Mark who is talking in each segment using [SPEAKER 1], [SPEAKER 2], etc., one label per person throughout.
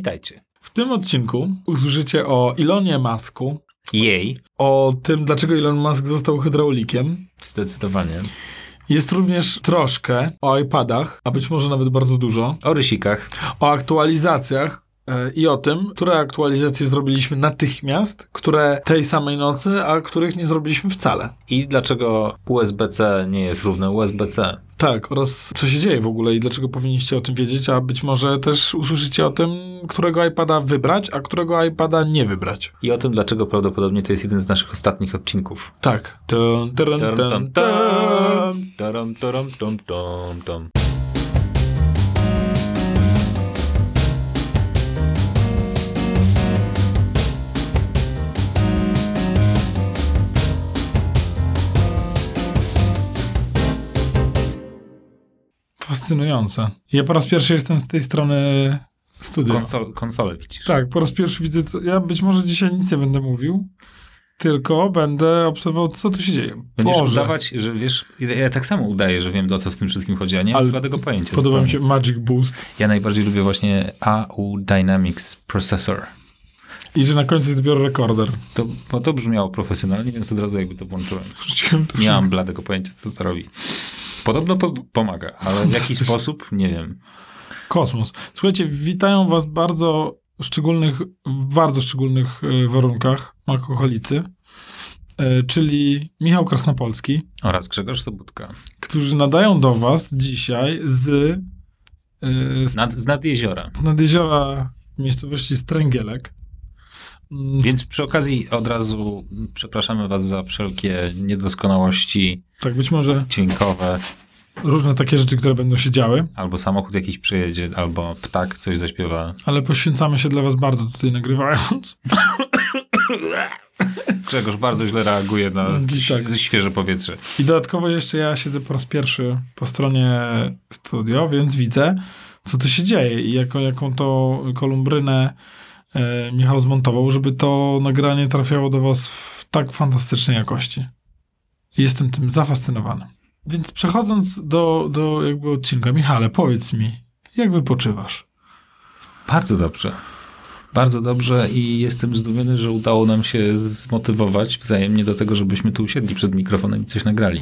[SPEAKER 1] Witajcie.
[SPEAKER 2] W tym odcinku usłyszycie o Elonie Musku,
[SPEAKER 1] Jej.
[SPEAKER 2] o tym, dlaczego Elon Musk został hydraulikiem.
[SPEAKER 1] Zdecydowanie.
[SPEAKER 2] Jest również troszkę o iPadach, a być może nawet bardzo dużo,
[SPEAKER 1] O rysikach.
[SPEAKER 2] o aktualizacjach i o tym, które aktualizacje zrobiliśmy natychmiast, które tej samej nocy, a których nie zrobiliśmy wcale.
[SPEAKER 1] I dlaczego USB-C nie jest równe USB-C?
[SPEAKER 2] Tak, oraz co się dzieje w ogóle i dlaczego powinniście o tym wiedzieć, a być może też usłyszycie o tym, którego iPada wybrać, a którego iPada nie wybrać.
[SPEAKER 1] I o tym, dlaczego prawdopodobnie to jest jeden z naszych ostatnich odcinków.
[SPEAKER 2] Tak. Dun, dun, dun, Fascynujące. Ja po raz pierwszy jestem z tej strony studia.
[SPEAKER 1] Konsol, konsolę widzisz.
[SPEAKER 2] Tak, po raz pierwszy widzę, co, ja być może dzisiaj nic nie będę mówił, tylko będę obserwował, co tu się dzieje.
[SPEAKER 1] Będziesz
[SPEAKER 2] Boże,
[SPEAKER 1] udawać, że wiesz, ja, tak samo udaję, że wiem, o co w tym wszystkim chodzi, a nie
[SPEAKER 2] Ale
[SPEAKER 1] mam żadnego pojęcia.
[SPEAKER 2] podoba mi się Magic Boost
[SPEAKER 1] Ja najbardziej lubię właśnie AU Dynamics Processor.
[SPEAKER 2] I że na końcu jest dopiero rekorder.
[SPEAKER 1] To, bo to brzmiało profesjonalnie, więc od razu jakby to włączyłem.
[SPEAKER 2] To
[SPEAKER 1] Nie mam bladego pojęcia, co to robi. Podobno po pomaga, ale w jaki sposób, nie wiem.
[SPEAKER 2] Kosmos. Słuchajcie, witają was bardzo szczególnych, w bardzo szczególnych e, warunkach alkoholicy, e, czyli Michał Krasnopolski,
[SPEAKER 1] Oraz Grzegorz Sobutka.
[SPEAKER 2] którzy nadają do was dzisiaj z, e, z,
[SPEAKER 1] Nad, z nad jeziora.
[SPEAKER 2] z nad jeziora miejscowości Stręgielek. Mm,
[SPEAKER 1] Więc przy okazji od razu przepraszamy was za wszelkie niedoskonałości
[SPEAKER 2] Tak, być może
[SPEAKER 1] dźwiękowe,
[SPEAKER 2] różne takie rzeczy, które będą się działy,
[SPEAKER 1] albo samochód jakiś przyjedzie, albo ptak coś zaśpiewa.
[SPEAKER 2] ale poświęcamy się dla was bardzo tutaj nagrywając.
[SPEAKER 1] Grzegorz bardzo źle reaguje na
[SPEAKER 2] Tak.
[SPEAKER 1] świeże powietrze.
[SPEAKER 2] I dodatkowo jeszcze ja siedzę po raz pierwszy po stronie studio, więc widzę, co tu się dzieje i jaką, jaką to kolumbrynę Michał zmontował, żeby to nagranie trafiało do was w tak fantastycznej jakości. Jestem tym zafascynowany. Więc przechodząc do, do jakby odcinka, Michale, powiedz mi, jak wypoczywasz?
[SPEAKER 1] Bardzo dobrze. Bardzo dobrze i jestem zdumiony, że udało nam się zmotywować wzajemnie do tego, żebyśmy tu usiedli przed mikrofonem i coś nagrali.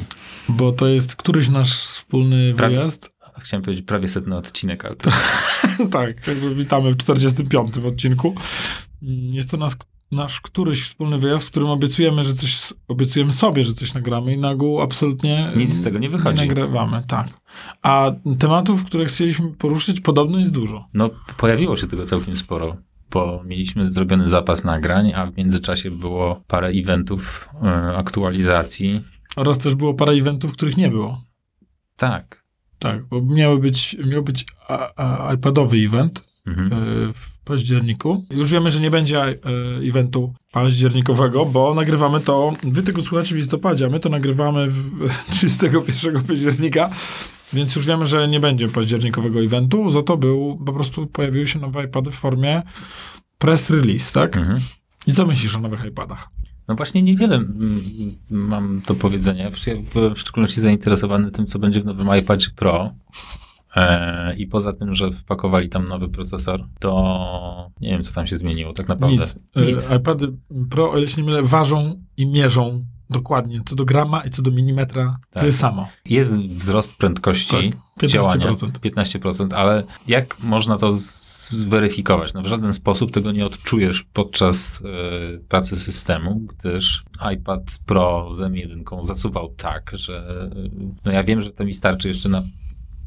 [SPEAKER 2] Bo to jest któryś nasz wspólny
[SPEAKER 1] Prawie-
[SPEAKER 2] wyjazd.
[SPEAKER 1] Chciałem powiedzieć prawie setny odcinek, ale to
[SPEAKER 2] tak, witamy w 45. odcinku. Jest to nas, nasz któryś wspólny wyjazd, w którym obiecujemy, że coś, obiecujemy sobie, że coś nagramy i na ogół absolutnie
[SPEAKER 1] Nic z tego nie wychodzi.
[SPEAKER 2] Nie nagrywamy, tak. A tematów, które chcieliśmy poruszyć, podobno jest dużo.
[SPEAKER 1] No, pojawiło się tego całkiem sporo, bo mieliśmy zrobiony zapas nagrań, a w międzyczasie było parę eventów, e, aktualizacji.
[SPEAKER 2] Oraz też było parę eventów, których nie było.
[SPEAKER 1] Tak.
[SPEAKER 2] Tak, bo miały być, miał być a, a, iPadowy event
[SPEAKER 1] Mhm.
[SPEAKER 2] e, w październiku. Już wiemy, że nie będzie e, eventu październikowego, bo nagrywamy to, wy tego słuchacie w listopadzie, a my to nagrywamy w 31 października, więc już wiemy, że nie będzie październikowego eventu, za to był, po prostu pojawiły się nowe iPady w formie press release, tak?
[SPEAKER 1] Mhm.
[SPEAKER 2] I co myślisz o nowych iPadach?
[SPEAKER 1] No właśnie niewiele mam do powiedzenia. Ja byłem w szczególności zainteresowany tym, co będzie w nowym iPadzie Pro. E, I poza tym, że wpakowali tam nowy procesor, to nie wiem, co tam się zmieniło tak naprawdę.
[SPEAKER 2] Nic. E, iPady Pro, o ile się nie mylę, ważą i mierzą dokładnie, co do grama i co do milimetra,
[SPEAKER 1] Tak.
[SPEAKER 2] tyle samo.
[SPEAKER 1] Jest wzrost prędkości
[SPEAKER 2] Tak, 15%.
[SPEAKER 1] działania. 15%, ale jak można to z- zweryfikować? No w żaden sposób tego nie odczujesz podczas e, pracy systemu, gdyż iPad Pro z M1 zasuwał tak, że e, no ja wiem, że to mi starczy jeszcze na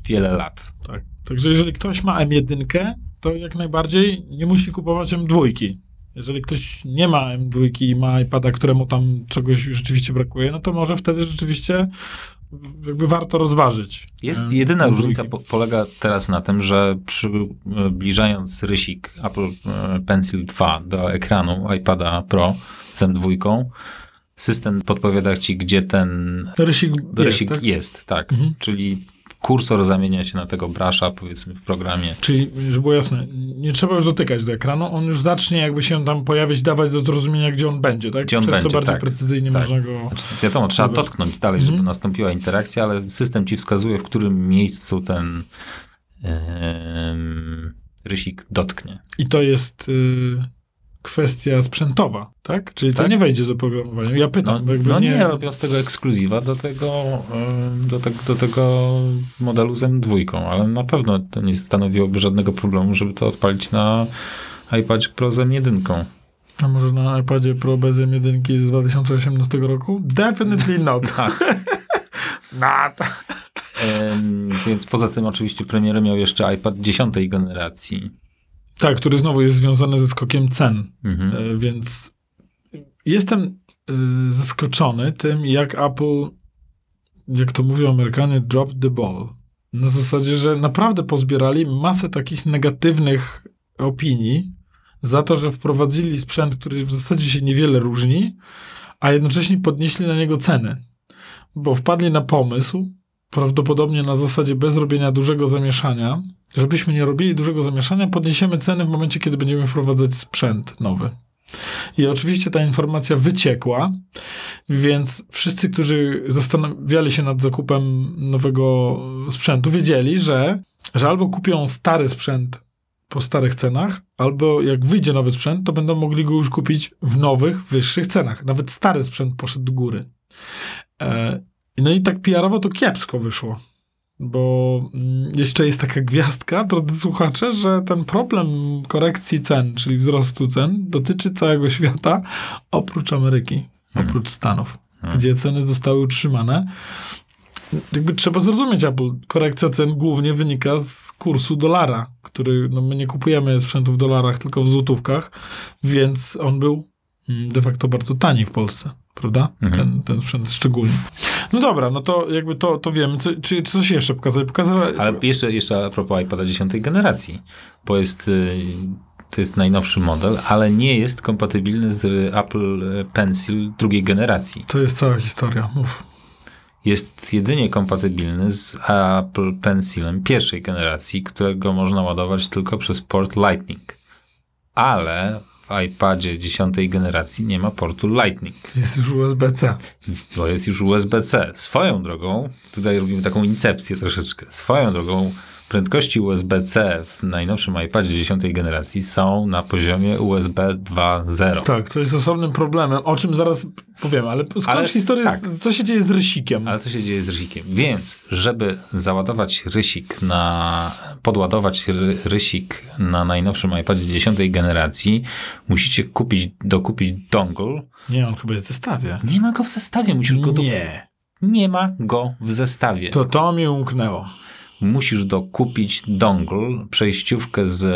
[SPEAKER 1] wiele lat.
[SPEAKER 2] Tak. Także jeżeli ktoś ma M1, to jak najbardziej nie musi kupować M2. Jeżeli ktoś nie ma M2 i ma iPada, któremu tam czegoś rzeczywiście brakuje, no to może wtedy rzeczywiście jakby warto rozważyć.
[SPEAKER 1] Jest
[SPEAKER 2] e,
[SPEAKER 1] jedyna
[SPEAKER 2] M2.
[SPEAKER 1] różnica po, polega teraz na tym, że przybliżając rysik Apple e, Pencil 2 do ekranu iPada Pro z M2, system podpowiada ci, gdzie ten
[SPEAKER 2] Rysik,
[SPEAKER 1] rysik
[SPEAKER 2] jest,
[SPEAKER 1] jest,
[SPEAKER 2] tak?
[SPEAKER 1] tak.
[SPEAKER 2] Mhm.
[SPEAKER 1] Czyli kursor zamienia się na tego brasza, powiedzmy, w programie.
[SPEAKER 2] Czyli, żeby było jasne, nie trzeba już dotykać do ekranu, on już zacznie jakby się tam pojawić, dawać do zrozumienia, gdzie on będzie, tak?
[SPEAKER 1] Gdzie on
[SPEAKER 2] Przez
[SPEAKER 1] będzie,
[SPEAKER 2] to bardziej
[SPEAKER 1] tak.
[SPEAKER 2] precyzyjnie
[SPEAKER 1] Tak.
[SPEAKER 2] można go...
[SPEAKER 1] Znaczy, wiadomo, trzeba dotknąć dalej,
[SPEAKER 2] Mhm.
[SPEAKER 1] żeby nastąpiła interakcja, ale system ci wskazuje, w którym miejscu ten em, rysik dotknie.
[SPEAKER 2] I to jest y, kwestia sprzętowa, tak? Czyli to
[SPEAKER 1] Tak.
[SPEAKER 2] nie wejdzie z oprogramowaniem. Ja
[SPEAKER 1] No,
[SPEAKER 2] pytam, jakby
[SPEAKER 1] no nie,
[SPEAKER 2] nie...
[SPEAKER 1] robią z tego ekskluzywa do tego, do, te, do tego modelu z M2, ale na pewno to nie stanowiłoby żadnego problemu, żeby to odpalić na iPadzie Pro z M1.
[SPEAKER 2] A może na iPadzie Pro bez M1 z 2018 roku? Definitely not.
[SPEAKER 1] Tak.
[SPEAKER 2] Not.
[SPEAKER 1] Em, Więc poza tym oczywiście premierę miał jeszcze iPad 10 generacji.
[SPEAKER 2] Tak, który znowu jest związany ze skokiem cen.
[SPEAKER 1] Mhm.
[SPEAKER 2] E, Więc jestem y, zaskoczony tym, jak Apple, jak to mówią Amerykanie, drop the ball. Na zasadzie, że naprawdę pozbierali masę takich negatywnych opinii za to, że wprowadzili sprzęt, który w zasadzie się niewiele różni, a jednocześnie podnieśli na niego ceny. Bo wpadli na pomysł, prawdopodobnie na zasadzie bez robienia dużego zamieszania, żebyśmy nie robili dużego zamieszania, podniesiemy ceny w momencie, kiedy będziemy wprowadzać sprzęt nowy. I oczywiście ta informacja wyciekła, więc wszyscy, którzy zastanawiali się nad zakupem nowego sprzętu, wiedzieli, że, że albo kupią stary sprzęt po starych cenach, albo jak wyjdzie nowy sprzęt, to będą mogli go już kupić w nowych, wyższych cenach. Nawet stary sprzęt poszedł do góry. E, no i tak PR-owo to kiepsko wyszło. Bo mm, jeszcze jest taka gwiazdka, drodzy słuchacze, że ten problem korekcji cen, czyli wzrostu cen, dotyczy całego świata, oprócz Ameryki,
[SPEAKER 1] Hmm.
[SPEAKER 2] oprócz Stanów,
[SPEAKER 1] Hmm.
[SPEAKER 2] gdzie ceny zostały utrzymane. Jakby trzeba zrozumieć, Apple, korekcja cen głównie wynika z kursu dolara, który, no my nie kupujemy sprzętu w dolarach, tylko w złotówkach, więc on był de facto bardzo tani w Polsce, prawda?
[SPEAKER 1] Mhm.
[SPEAKER 2] Ten, ten sprzęt szczególnie. No dobra, no to jakby to, to wiemy. Co, czy coś jeszcze pokazali? Pokazali...
[SPEAKER 1] Ale jeszcze, jeszcze a propos iPada 10 generacji, bo jest, y, to jest najnowszy model, ale nie jest kompatybilny z Apple Pencil drugiej generacji.
[SPEAKER 2] To jest cała historia. Mów.
[SPEAKER 1] Jest jedynie kompatybilny z Apple Pencilem pierwszej generacji, którego można ładować tylko przez port Lightning. Ale w iPadzie 10 generacji nie ma portu Lightning.
[SPEAKER 2] Jest już USB-C.
[SPEAKER 1] To jest już USB-C. Swoją drogą, tutaj robimy taką incepcję troszeczkę, swoją drogą prędkości USB-C w najnowszym iPadzie 10 generacji są na poziomie USB 2.0.
[SPEAKER 2] Tak, to jest osobnym problemem, o czym zaraz powiemy, ale skończ
[SPEAKER 1] Ale-
[SPEAKER 2] historię,
[SPEAKER 1] tak.
[SPEAKER 2] z, co się dzieje z rysikiem.
[SPEAKER 1] Ale co się dzieje z rysikiem? Więc, żeby załadować rysik na, podładować ry, rysik na najnowszym iPadzie 10 generacji, musicie kupić, dokupić dongle.
[SPEAKER 2] Nie, on chyba jest w zestawie.
[SPEAKER 1] Nie ma go w zestawie, musisz go do...
[SPEAKER 2] Nie.
[SPEAKER 1] Nie ma go w zestawie.
[SPEAKER 2] To to mi umknęło.
[SPEAKER 1] Musisz dokupić dongle, przejściówkę z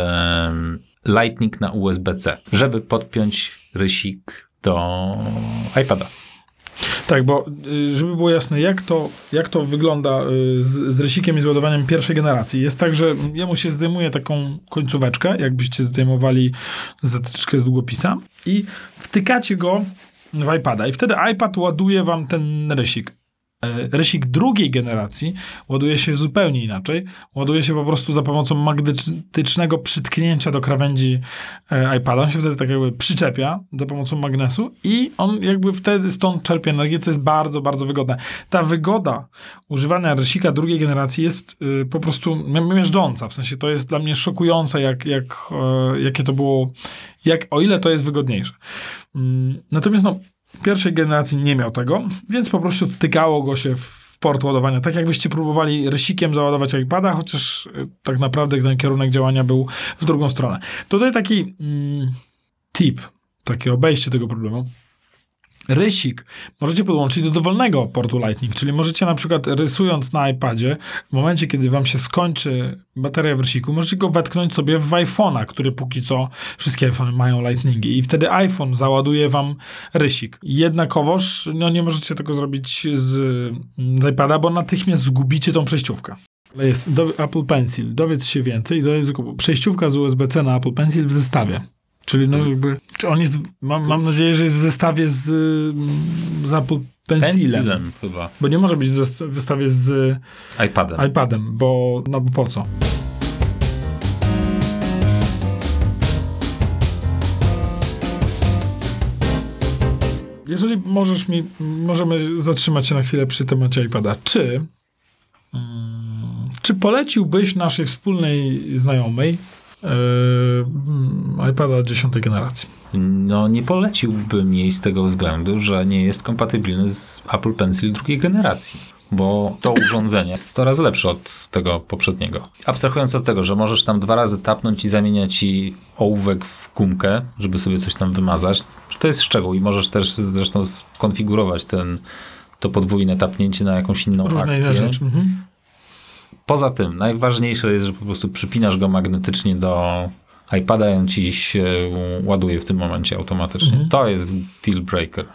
[SPEAKER 1] Lightning na USB-C, żeby podpiąć rysik do iPada.
[SPEAKER 2] Tak, bo y, żeby było jasne, jak to, jak to wygląda y, z, z rysikiem i z ładowaniem pierwszej generacji. Jest tak, że jemu się zdejmuje taką końcóweczkę, jakbyście zdejmowali zatyczkę z długopisa i wtykacie go w iPada i wtedy iPad ładuje wam ten rysik. E, Rysik drugiej generacji ładuje się zupełnie inaczej. Ładuje się po prostu za pomocą magnetycznego przytknięcia do krawędzi e, iPada. On się wtedy tak jakby przyczepia za pomocą magnesu i on jakby wtedy stąd czerpie energię, co jest bardzo, bardzo wygodne. Ta wygoda używania rysika drugiej generacji jest y, po prostu mi- miażdżąca. W sensie to jest dla mnie szokujące, jak, jak, e, jakie to było, jak, o ile to jest wygodniejsze. Mm, Natomiast no, pierwszej generacji nie miał tego, więc po prostu wtykało go się w port ładowania. Tak jakbyście próbowali rysikiem załadować iPada, chociaż y, tak naprawdę ten kierunek działania był w drugą stronę. Tutaj taki mm, tip, takie obejście tego problemu. Rysik możecie podłączyć do dowolnego portu Lightning, czyli możecie na przykład rysując na iPadzie, w momencie kiedy wam się skończy bateria w rysiku, możecie go wetknąć sobie w iPhone'a, który póki co wszystkie iPhony mają Lightningi i wtedy iPhone załaduje wam rysik. Jednakowoż no nie możecie tego zrobić z, z iPada, bo natychmiast zgubicie tą przejściówkę. Ale Jest do, Apple Pencil. Dowiedz się więcej. To jest przejściówka z USB-C na Apple Pencil w zestawie. Czyli no jakby, czy on jest, mam, mam nadzieję, że jest w zestawie z, z Apple Pencilem.
[SPEAKER 1] Pencilem chyba.
[SPEAKER 2] Bo nie może być w zest- w zestawie z
[SPEAKER 1] iPadem.
[SPEAKER 2] iPadem, bo, no bo po co? Jeżeli możesz mi, możemy zatrzymać się na chwilę przy temacie iPada. Czy, mm, czy poleciłbyś naszej wspólnej znajomej iPada 10 generacji.
[SPEAKER 1] No nie poleciłbym jej z tego względu, że nie jest kompatybilny z Apple Pencil drugiej generacji. Bo to urządzenie jest coraz lepsze od tego poprzedniego. Abstrahując od tego, że możesz tam dwa razy tapnąć i zamieniać ci ołówek w gumkę, żeby sobie coś tam wymazać, to jest szczegół i możesz też zresztą skonfigurować ten, to podwójne tapnięcie na jakąś inną
[SPEAKER 2] Różne
[SPEAKER 1] akcję.
[SPEAKER 2] Mhm.
[SPEAKER 1] Poza tym, najważniejsze jest, że po prostu przypinasz go magnetycznie do iPada i on ci się ładuje w tym momencie automatycznie.
[SPEAKER 2] Mhm.
[SPEAKER 1] To jest deal breaker.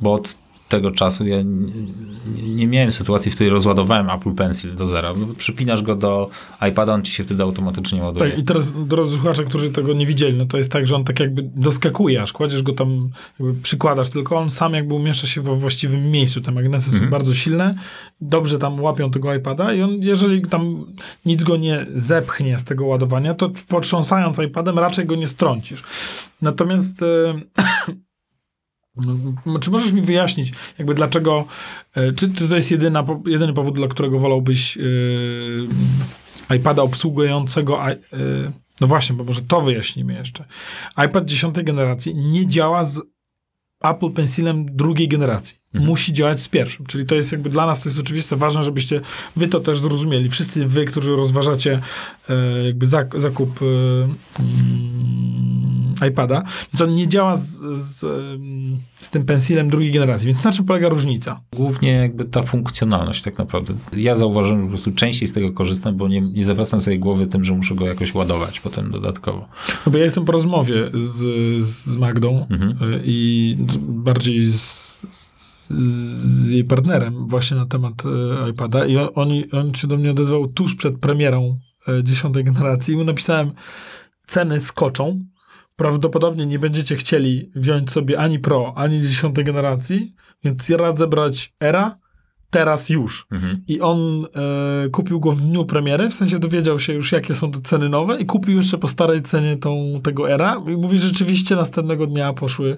[SPEAKER 1] Bo od tego czasu ja nie, nie miałem sytuacji, w której rozładowałem Apple Pencil do zera. No, przypinasz go do iPada, on ci się wtedy automatycznie ładuje.
[SPEAKER 2] Tak, i teraz, drodzy słuchacze, którzy tego nie widzieli, no to jest tak, że on tak jakby doskakuje, aż kładziesz go tam, jakby przykładasz, tylko on sam jakby umieszcza się we właściwym miejscu. Te magnesy są
[SPEAKER 1] Mhm.
[SPEAKER 2] bardzo silne, dobrze tam łapią tego iPada i on, jeżeli tam nic go nie zepchnie z tego ładowania, to potrząsając iPadem raczej go nie strącisz. Natomiast e, no, czy możesz mi wyjaśnić, jakby dlaczego, e, czy, czy to jest jedyna, jedyny powód, dla którego wolałbyś e, iPada obsługującego, e, no właśnie, bo może to wyjaśnimy jeszcze. iPad 10 generacji nie działa z Apple Pencilem drugiej generacji.
[SPEAKER 1] Mhm.
[SPEAKER 2] Musi działać z pierwszym. Czyli to jest jakby dla nas to jest oczywiste, ważne, żebyście wy to też zrozumieli. Wszyscy wy, którzy rozważacie e, jakby zak- zakup mm, iPada, więc on nie działa z, z, z tym pensilem drugiej generacji. Więc na czym polega różnica?
[SPEAKER 1] Głównie jakby ta funkcjonalność tak naprawdę. Ja zauważyłem, że po prostu częściej z tego korzystam, bo nie, nie zawracam sobie głowy tym, że muszę go jakoś ładować potem dodatkowo.
[SPEAKER 2] No bo ja jestem po rozmowie z, z Magdą
[SPEAKER 1] Mhm.
[SPEAKER 2] y, i bardziej z, z, jej partnerem właśnie na temat y, iPada i on, oni- on się do mnie odezwał tuż przed premierą y, dziesiątej generacji i mu napisałem ceny skoczą. Prawdopodobnie nie będziecie chcieli wziąć sobie ani Pro, ani dziesiątej generacji, więc radzę brać Era teraz już.
[SPEAKER 1] Mhm.
[SPEAKER 2] I on e, kupił go w dniu premiery, w sensie dowiedział się już, jakie są te ceny nowe i kupił jeszcze po starej cenie tą, tego era. I mówi, że rzeczywiście następnego dnia poszły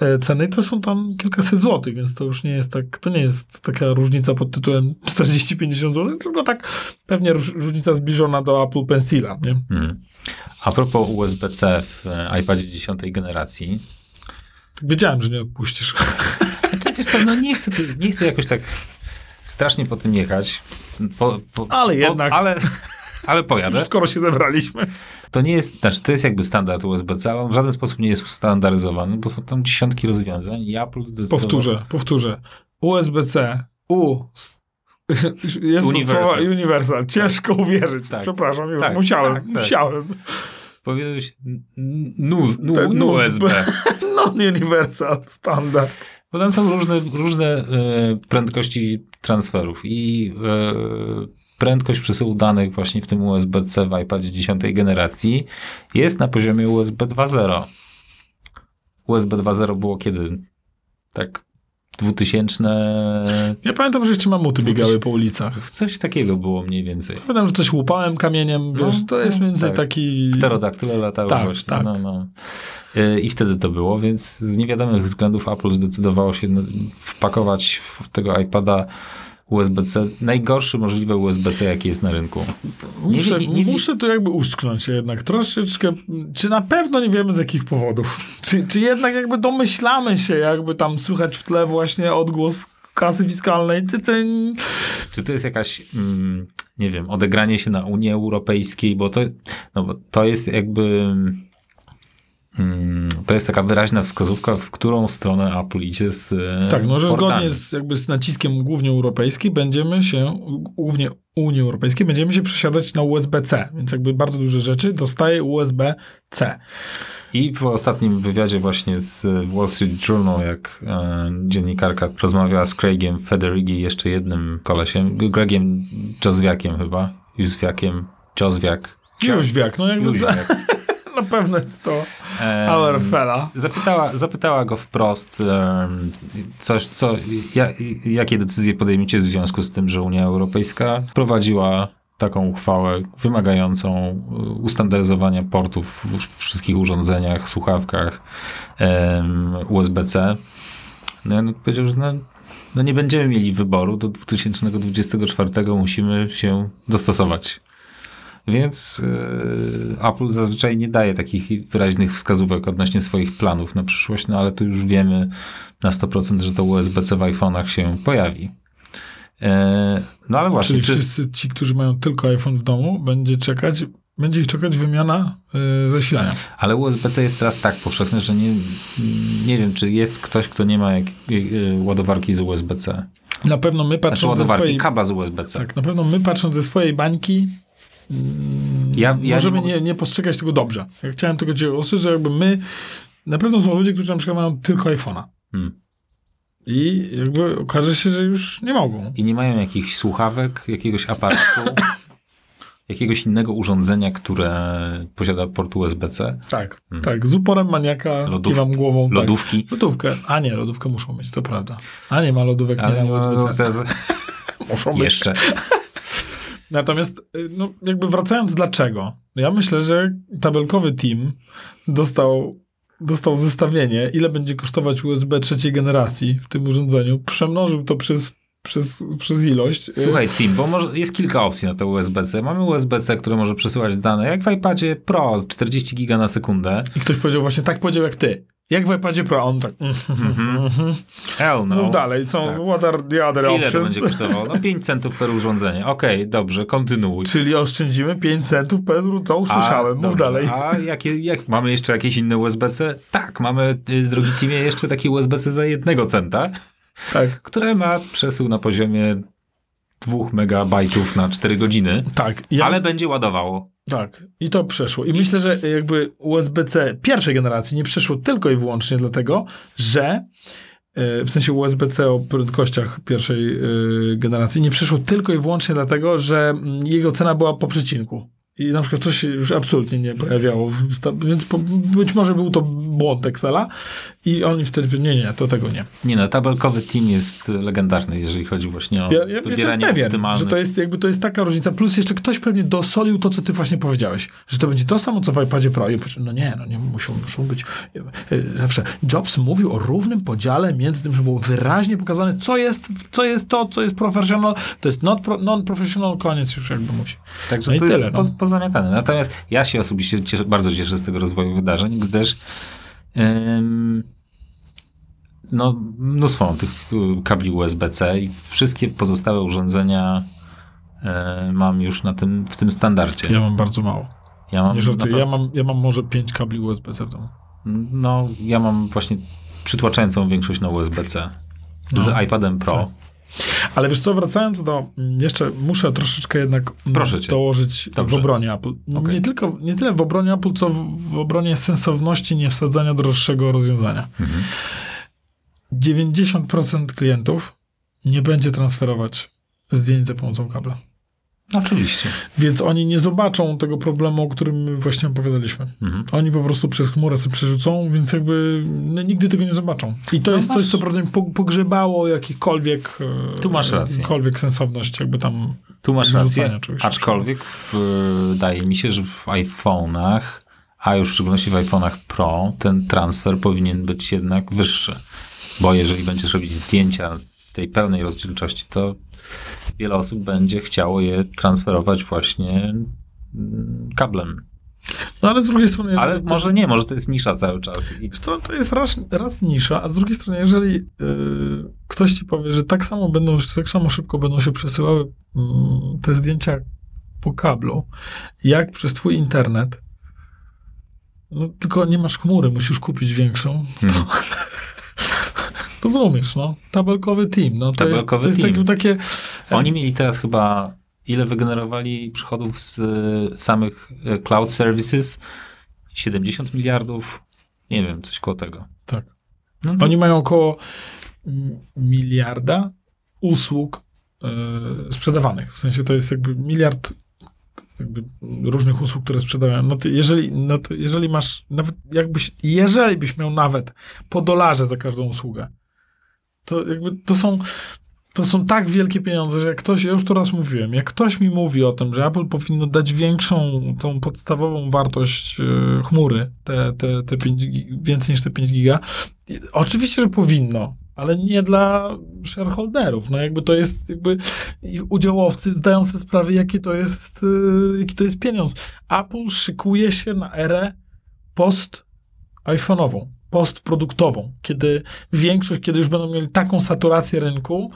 [SPEAKER 2] e, ceny i to są tam kilkaset złotych, więc to już nie jest tak, to nie jest taka różnica pod tytułem 40-50 złotych, tylko tak pewnie róż, różnica zbliżona do Apple Pencila, nie?
[SPEAKER 1] Mhm. A propos USB-C w e, iPadzie 10 generacji,
[SPEAKER 2] Wiedziałem, że nie odpuścisz.
[SPEAKER 1] Znaczy, wiesz co, no nie chcę, nie chcę jakoś tak strasznie po tym jechać. Po, po,
[SPEAKER 2] Ale
[SPEAKER 1] po,
[SPEAKER 2] jednak.
[SPEAKER 1] Ale, ale pojadę.
[SPEAKER 2] Skoro się zebraliśmy.
[SPEAKER 1] To nie jest, znaczy to jest jakby standard USB-C, ale on w żaden sposób nie jest ustandaryzowany, bo są tam dziesiątki rozwiązań i Apple zdecydował...
[SPEAKER 2] Powtórzę, powtórzę. USB-C, U, jest
[SPEAKER 1] Universal.
[SPEAKER 2] słowa universal. Ciężko uwierzyć.
[SPEAKER 1] Tak.
[SPEAKER 2] Przepraszam,
[SPEAKER 1] Tak,
[SPEAKER 2] musiałem,
[SPEAKER 1] tak, tak.
[SPEAKER 2] musiałem.
[SPEAKER 1] Powiedziałeś NU, NU,
[SPEAKER 2] Tak,
[SPEAKER 1] NU USB.
[SPEAKER 2] Non-universal standard.
[SPEAKER 1] Bo tam są różne, różne e, prędkości transferów i e, prędkość przesyłu danych właśnie w tym USB-C w iPadzie 10 generacji jest na poziomie USB 2.0. USB 2.0 było kiedy? Tak 2000...
[SPEAKER 2] Ja pamiętam, że jeszcze mamuty biegały po ulicach.
[SPEAKER 1] Coś takiego było mniej więcej.
[SPEAKER 2] Pamiętam, że coś łupałem kamieniem,
[SPEAKER 1] No,
[SPEAKER 2] wiesz, to jest mniej więcej
[SPEAKER 1] tak.
[SPEAKER 2] taki...
[SPEAKER 1] Pterodaktyle latały
[SPEAKER 2] Tak,
[SPEAKER 1] właśnie.
[SPEAKER 2] tak.
[SPEAKER 1] No, no. E, I wtedy to było, więc z niewiadomych względów Apple zdecydowało się no, wpakować w tego iPada USB-C, najgorszy możliwy USB-C, jaki jest na rynku.
[SPEAKER 2] Muszę,
[SPEAKER 1] nie, nie, nie,
[SPEAKER 2] muszę tu jakby uszczknąć się jednak troszeczkę. Czy na pewno nie wiemy z jakich powodów? Czy, czy jednak jakby domyślamy się, jakby tam słychać w tle właśnie odgłos kasy fiskalnej, cyceń.
[SPEAKER 1] Czy to jest jakaś, mm, nie wiem, odegranie się na Unii Europejskiej, bo to, no, bo to jest jakby... mm, To jest taka wyraźna wskazówka, w którą stronę Apple idzie z e,
[SPEAKER 2] Tak, no że
[SPEAKER 1] portami.
[SPEAKER 2] zgodnie z, jakby z naciskiem głównie europejski będziemy się, głównie Unii Europejskiej, będziemy się przesiadać na USB-C, więc jakby bardzo duże rzeczy dostaje USB-C.
[SPEAKER 1] I w ostatnim wywiadzie właśnie z Wall Street Journal, jak e, dziennikarka rozmawiała z Craigiem Federighi jeszcze jednym kolesiem, Gregiem Jozwiakiem chyba, Józwiakiem, Jozwiak.
[SPEAKER 2] Jóźwiak, no jakby
[SPEAKER 1] Jóźwiak.
[SPEAKER 2] na pewno jest to
[SPEAKER 1] E,
[SPEAKER 2] our fella.
[SPEAKER 1] Zapytała, zapytała go wprost, coś, co, ja, jakie decyzje podejmiecie w związku z tym, że Unia Europejska prowadziła taką uchwałę wymagającą y, ustandaryzowania portów w wszystkich urządzeniach, słuchawkach USB-C. No, no powiedział, że no, no nie będziemy mieli wyboru, do 2024 musimy się dostosować. Więc yy, Apple zazwyczaj nie daje takich wyraźnych wskazówek odnośnie swoich planów na przyszłość, no ale tu już wiemy na 100%, że to USB-C w iPhone'ach się pojawi. Yy, no ale właśnie.
[SPEAKER 2] Czyli
[SPEAKER 1] czy...
[SPEAKER 2] wszyscy ci, którzy mają tylko iPhone w domu, będzie czekać, będzie ich czekać wymiana yy, zasilania.
[SPEAKER 1] Ale USB-C jest teraz tak powszechne, że nie, nie wiem, czy jest ktoś, kto nie ma jak, yy, ładowarki z USB-C.
[SPEAKER 2] Na pewno my
[SPEAKER 1] Znaczy
[SPEAKER 2] patrząc ze
[SPEAKER 1] ładowarki,
[SPEAKER 2] swojej...
[SPEAKER 1] kabla z USB-C.
[SPEAKER 2] Tak, na pewno my patrząc ze swojej bańki
[SPEAKER 1] Ja- ja
[SPEAKER 2] możemy
[SPEAKER 1] nie
[SPEAKER 2] nie, postrzegać tego dobrze. Ja chciałem tylko cię ostrzec, że jakby my na pewno są ludzie, którzy na przykład mają tylko iPhone'a.
[SPEAKER 1] Hmm.
[SPEAKER 2] I jakby okaże się, że już nie mogą.
[SPEAKER 1] I nie mają jakichś słuchawek, jakiegoś aparatu, jakiegoś innego urządzenia, które posiada port USB-C,
[SPEAKER 2] Tak, tak. Z uporem maniaka
[SPEAKER 1] Hmm. Lodów-
[SPEAKER 2] kiwam głową.
[SPEAKER 1] lodówki.
[SPEAKER 2] Tak. Lodówkę. A nie, lodówkę muszą mieć, to prawda. A nie ma lodówek,
[SPEAKER 1] Ale
[SPEAKER 2] nie ma USB-C.
[SPEAKER 1] USB-C.
[SPEAKER 2] Muszą być. Natomiast, y, no, jakby wracając, dlaczego? Ja myślę, że tabelkowy team dostał, dostał zestawienie, ile będzie kosztować USB trzeciej generacji w tym urządzeniu, przemnożył to przez, przez, przez ilość. Y,
[SPEAKER 1] Słuchaj, Tim, bo może jest kilka opcji na to USB-C. Mamy USB-C, które może przesyłać dane, jak w iPadzie Pro, 40 giga na sekundę.
[SPEAKER 2] I ktoś powiedział właśnie tak powiedział jak ty. Jak w iPadzie Pro, a on tak, mhm.
[SPEAKER 1] Hell no.
[SPEAKER 2] mów dalej, co,
[SPEAKER 1] Tak.
[SPEAKER 2] what are the other
[SPEAKER 1] Ile to
[SPEAKER 2] options?
[SPEAKER 1] będzie kosztowało? No 5 centów per urządzenie. Okej, dobrze, kontynuuj.
[SPEAKER 2] Czyli oszczędzimy 5 centów, Pedro, to usłyszałem, mów
[SPEAKER 1] dobrze.
[SPEAKER 2] dalej.
[SPEAKER 1] A jakie, jak, mamy jeszcze jakieś inne USB-C? Tak, mamy, y, drogi Timie, jeszcze takie USB-C za jednego centa,
[SPEAKER 2] Tak,
[SPEAKER 1] które ma przesył na poziomie 2 megabajtów na 4 godziny,
[SPEAKER 2] tak. Ja,
[SPEAKER 1] ale będzie ładowało.
[SPEAKER 2] Tak, i to przeszło. I myślę, że jakby USB-C pierwszej generacji nie przeszło tylko i wyłącznie dlatego, że e, w sensie USB-C o prędkościach pierwszej e, generacji nie przeszło tylko i wyłącznie dlatego, że mm, jego cena była po przecinku. I na przykład coś się już absolutnie nie pojawiało. Więc po, być może był to błąd Excela i oni wtedy, nie, nie, to tego nie.
[SPEAKER 1] Nie no, tabelkowy team jest legendarny, jeżeli chodzi właśnie o
[SPEAKER 2] Ja, ja jestem
[SPEAKER 1] wybieranie
[SPEAKER 2] pewien,
[SPEAKER 1] optymalnych.
[SPEAKER 2] że to jest jakby to jest taka różnica. Plus jeszcze ktoś pewnie dosolił to, co ty właśnie powiedziałeś, że to będzie to samo, co w iPadzie Pro. I no nie, no nie, muszą, muszą być. e, Zawsze Jobs mówił o równym podziale między tym, żeby było wyraźnie pokazane, co jest, co jest to, co jest professional, to jest not pro, non-professional, koniec już jakby musi.
[SPEAKER 1] Także
[SPEAKER 2] No i
[SPEAKER 1] to jest
[SPEAKER 2] tyle, no.
[SPEAKER 1] po, pozamiatane. Natomiast ja się osobiście cieszę, bardzo cieszę z tego rozwoju wydarzeń, gdyż ym, no, mnóstwo mam tych y, kabli USB-C i wszystkie pozostałe urządzenia y, mam już na tym, w tym standardzie.
[SPEAKER 2] Ja mam bardzo mało.
[SPEAKER 1] Ja mam,
[SPEAKER 2] Nie żartuję, ja mam, ja mam może pięć kabli USB-C w domu.
[SPEAKER 1] no, ja mam właśnie przytłaczającą większość na USB-C. Z
[SPEAKER 2] No.
[SPEAKER 1] iPadem Pro.
[SPEAKER 2] Tak. Ale wiesz co, wracając do, mm, jeszcze muszę troszeczkę jednak mm,
[SPEAKER 1] Proszę cię.
[SPEAKER 2] dołożyć
[SPEAKER 1] Dobrze.
[SPEAKER 2] w obronie Apple.
[SPEAKER 1] Okej.
[SPEAKER 2] Nie, tylko, nie tyle w obronie Apple, co w, w obronie sensowności nie wsadzania droższego rozwiązania.
[SPEAKER 1] Mhm.
[SPEAKER 2] 90% klientów nie będzie transferować zdjęć za pomocą kabla.
[SPEAKER 1] Oczywiście.
[SPEAKER 2] Więc oni nie zobaczą tego problemu, o którym my właśnie opowiadaliśmy.
[SPEAKER 1] Mhm.
[SPEAKER 2] Oni po prostu przez chmurę sobie przerzucą, więc jakby no, nigdy tego nie zobaczą. I to
[SPEAKER 1] No
[SPEAKER 2] jest
[SPEAKER 1] masz-
[SPEAKER 2] coś, co prawda po- pogrzebało jakichkolwiek, e,
[SPEAKER 1] Tu masz rację.
[SPEAKER 2] jakikolwiek sensowność, jakby tam
[SPEAKER 1] Tu masz rację,
[SPEAKER 2] czegoś
[SPEAKER 1] aczkolwiek wydaje mi się, że w iPhone'ach, a już w szczególności w iPhone'ach Pro, ten transfer powinien być jednak wyższy. Bo jeżeli będziesz robić zdjęcia tej pełnej rozdzielczości, to wiele osób będzie chciało je transferować właśnie mm, kablem.
[SPEAKER 2] No ale z drugiej strony...
[SPEAKER 1] Ale
[SPEAKER 2] to-
[SPEAKER 1] może nie, może to jest nisza cały czas. I
[SPEAKER 2] co, to jest raz, raz nisza, a z drugiej strony, jeżeli y, ktoś ci powie, że tak samo będą, tak samo szybko będą się przesyłały mm, te zdjęcia po kablu, jak przez twój internet, no tylko nie masz chmury, musisz kupić większą,
[SPEAKER 1] Mhm.
[SPEAKER 2] Rozumiesz, no. Tabelkowy team, no. To
[SPEAKER 1] Tabelkowy
[SPEAKER 2] jest, to jest
[SPEAKER 1] team.
[SPEAKER 2] takie, takie
[SPEAKER 1] Oni mieli teraz chyba, ile wygenerowali przychodów z e, samych e, cloud services? 70 miliardów? Nie wiem, coś koło tego.
[SPEAKER 2] tak.
[SPEAKER 1] No to-
[SPEAKER 2] Oni mają około miliarda usług y, sprzedawanych. W sensie to jest jakby miliard jakby różnych usług, które sprzedają. No to jeżeli, no to jeżeli masz nawet jakbyś, jeżeli byś miał nawet po dolarze za każdą usługę, to jakby to są to są tak wielkie pieniądze, że jak ktoś, ja już to raz mówiłem, jak ktoś mi mówi o tym, że Apple powinno dać większą, tą podstawową wartość y, chmury, te, te, te 5, gi- więcej niż te 5 giga, oczywiście, że powinno. ale nie dla shareholderów. No jakby to jest, jakby ich udziałowcy zdają sobie sprawę, jaki to jest, yy, jaki to jest pieniądz. Apple szykuje się na erę post iPhone'ową, postproduktową, kiedy większość, kiedy już będą mieli taką saturację rynku,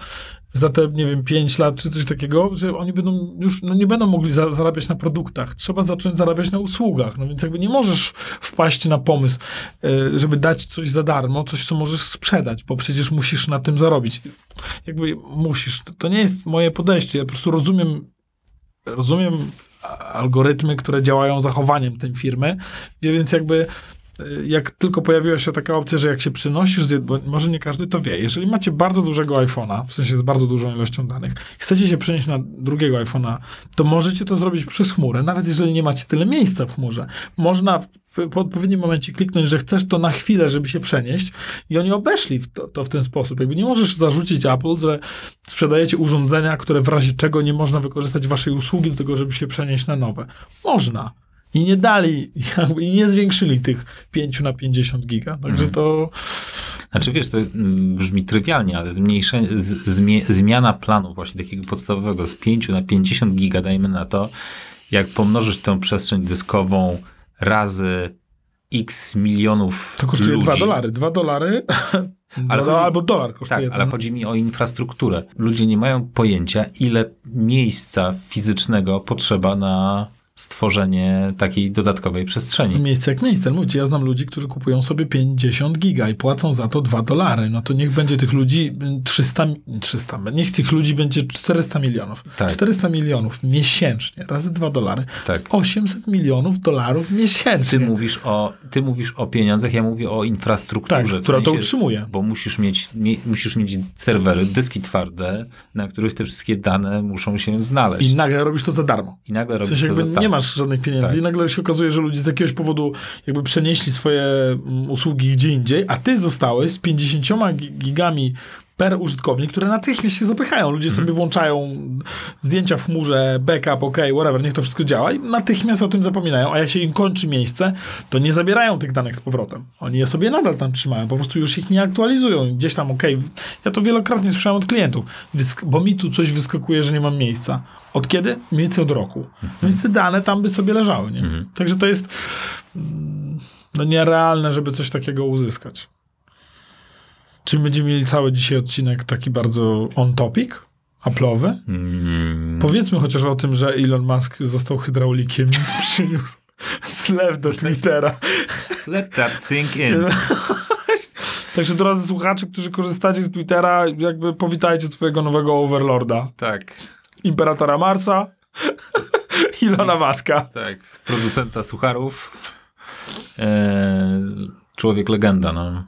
[SPEAKER 2] za te, nie wiem, 5 lat czy coś takiego, że oni będą już, no nie będą mogli za, zarabiać na produktach. Trzeba zacząć zarabiać na usługach. No więc jakby nie możesz wpaść na pomysł, y, żeby dać coś za darmo, coś, co możesz sprzedać, bo przecież musisz na tym zarobić. Jakby musisz. To nie jest moje podejście. Ja po prostu rozumiem, rozumiem algorytmy, które działają zachowaniem tej firmy, więc jakby jak tylko pojawiła się taka opcja, że jak się przenosisz, bo może nie każdy to wie, jeżeli macie bardzo dużego iPhone'a, w sensie z bardzo dużą ilością danych, chcecie się przenieść na drugiego iPhone'a, to możecie to zrobić przez chmurę, nawet jeżeli nie macie tyle miejsca w chmurze. Można w, w odpowiednim momencie kliknąć, że chcesz to na chwilę, żeby się przenieść i oni obeszli to, to w ten sposób. Jakby nie możesz zarzucić Apple, że sprzedajecie urządzenia, które w razie czego nie można wykorzystać waszej usługi do tego, żeby się przenieść na nowe. Można. I nie dali, jakby, i nie zwiększyli tych 5 na 50 giga. Także mhm. to.
[SPEAKER 1] Znaczy wiesz, to mm, brzmi trywialnie, ale zmniejszenie, zmie, zmiana planu właśnie takiego podstawowego z 5 na 50 giga, dajmy na to, jak pomnożyć tę przestrzeń dyskową razy x milionów
[SPEAKER 2] To kosztuje
[SPEAKER 1] ludzi.
[SPEAKER 2] 2 dolary. 2 dolary ale chodzi, albo dolar kosztuje.
[SPEAKER 1] Tak, ale chodzi mi o infrastrukturę. Ludzie nie mają pojęcia, ile miejsca fizycznego potrzeba na stworzenie takiej dodatkowej przestrzeni.
[SPEAKER 2] Miejsce jak miejsce. Mówicie, ja znam ludzi, którzy kupują sobie 50 giga i płacą za to 2 dolary. No to niech będzie tych ludzi 300, 300 niech tych ludzi będzie 400 milionów. Tak. 400 milionów miesięcznie, razy 2 dolary. Tak. 800 milionów dolarów miesięcznie.
[SPEAKER 1] Ty mówisz o, ty mówisz o pieniądzach, ja mówię o infrastrukturze.
[SPEAKER 2] Tak, która sensie, to utrzymuje.
[SPEAKER 1] Bo musisz mieć, mie, musisz mieć serwery, dyski twarde, na których te wszystkie dane muszą się znaleźć.
[SPEAKER 2] I nagle robisz to za darmo.
[SPEAKER 1] I nagle robisz w sensie to za
[SPEAKER 2] darmo masz żadnych pieniędzy tak. i nagle się okazuje, że ludzie z jakiegoś powodu jakby przenieśli swoje mm, usługi gdzie indziej, a ty zostałeś z 50 gigami per użytkownik, które natychmiast się zapychają. Ludzie sobie mhm. włączają zdjęcia w chmurze, backup, ok, whatever, niech to wszystko działa i natychmiast o tym zapominają, a jak się im kończy miejsce, to nie zabierają tych danych z powrotem. Oni je sobie nadal tam trzymają, po prostu już ich nie aktualizują. Gdzieś tam, ok, ja to wielokrotnie słyszałem od klientów, bo mi tu coś wyskakuje, że nie mam miejsca. Od kiedy? Mniej więcej od roku. Mhm. Więc te dane tam by sobie leżały, nie? Mhm. Także to jest mm, no, nierealne, żeby coś takiego uzyskać. Czyli będziemy mieli cały dzisiaj odcinek taki bardzo on topic, Apple'owy. Mm. Powiedzmy chociaż o tym, że Elon Musk został hydraulikiem i przyniósł zlew do Twittera.
[SPEAKER 1] Let that sink in.
[SPEAKER 2] Także drodzy słuchacze, którzy korzystacie z Twittera, jakby powitajcie swojego nowego overlorda.
[SPEAKER 1] Tak.
[SPEAKER 2] Imperatora Marsa, Ilona Maska.
[SPEAKER 1] Tak, producenta sucharów. Eee, człowiek legenda, no.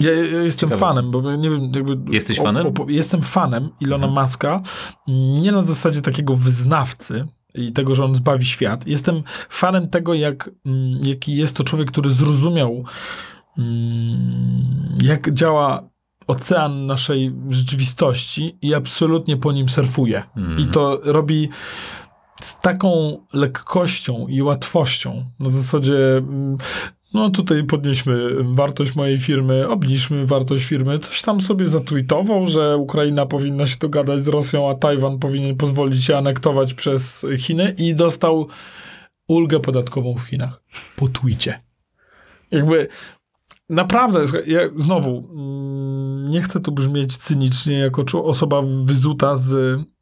[SPEAKER 2] Ja, ja jestem Ciekawe, fanem, bo nie wiem, jakby...
[SPEAKER 1] Jesteś fanem?
[SPEAKER 2] O, o, jestem fanem Ilona mhm. Maska, nie na zasadzie takiego wyznawcy i tego, że on zbawi świat. Jestem fanem tego, jak, mm, jaki jest to człowiek, który zrozumiał, mm, jak działa ocean naszej rzeczywistości i absolutnie po nim surfuje. Mm. I to robi z taką lekkością i łatwością. Na zasadzie mm, no tutaj podnieśmy wartość mojej firmy, obniżmy wartość firmy. Coś tam sobie zatweetował, że Ukraina powinna się dogadać z Rosją, a Tajwan powinien pozwolić się anektować przez Chiny i dostał ulgę podatkową w Chinach po tweetie. Jakby naprawdę, ja znowu, mm, nie chcę tu brzmieć cynicznie jako osoba wyzuta z,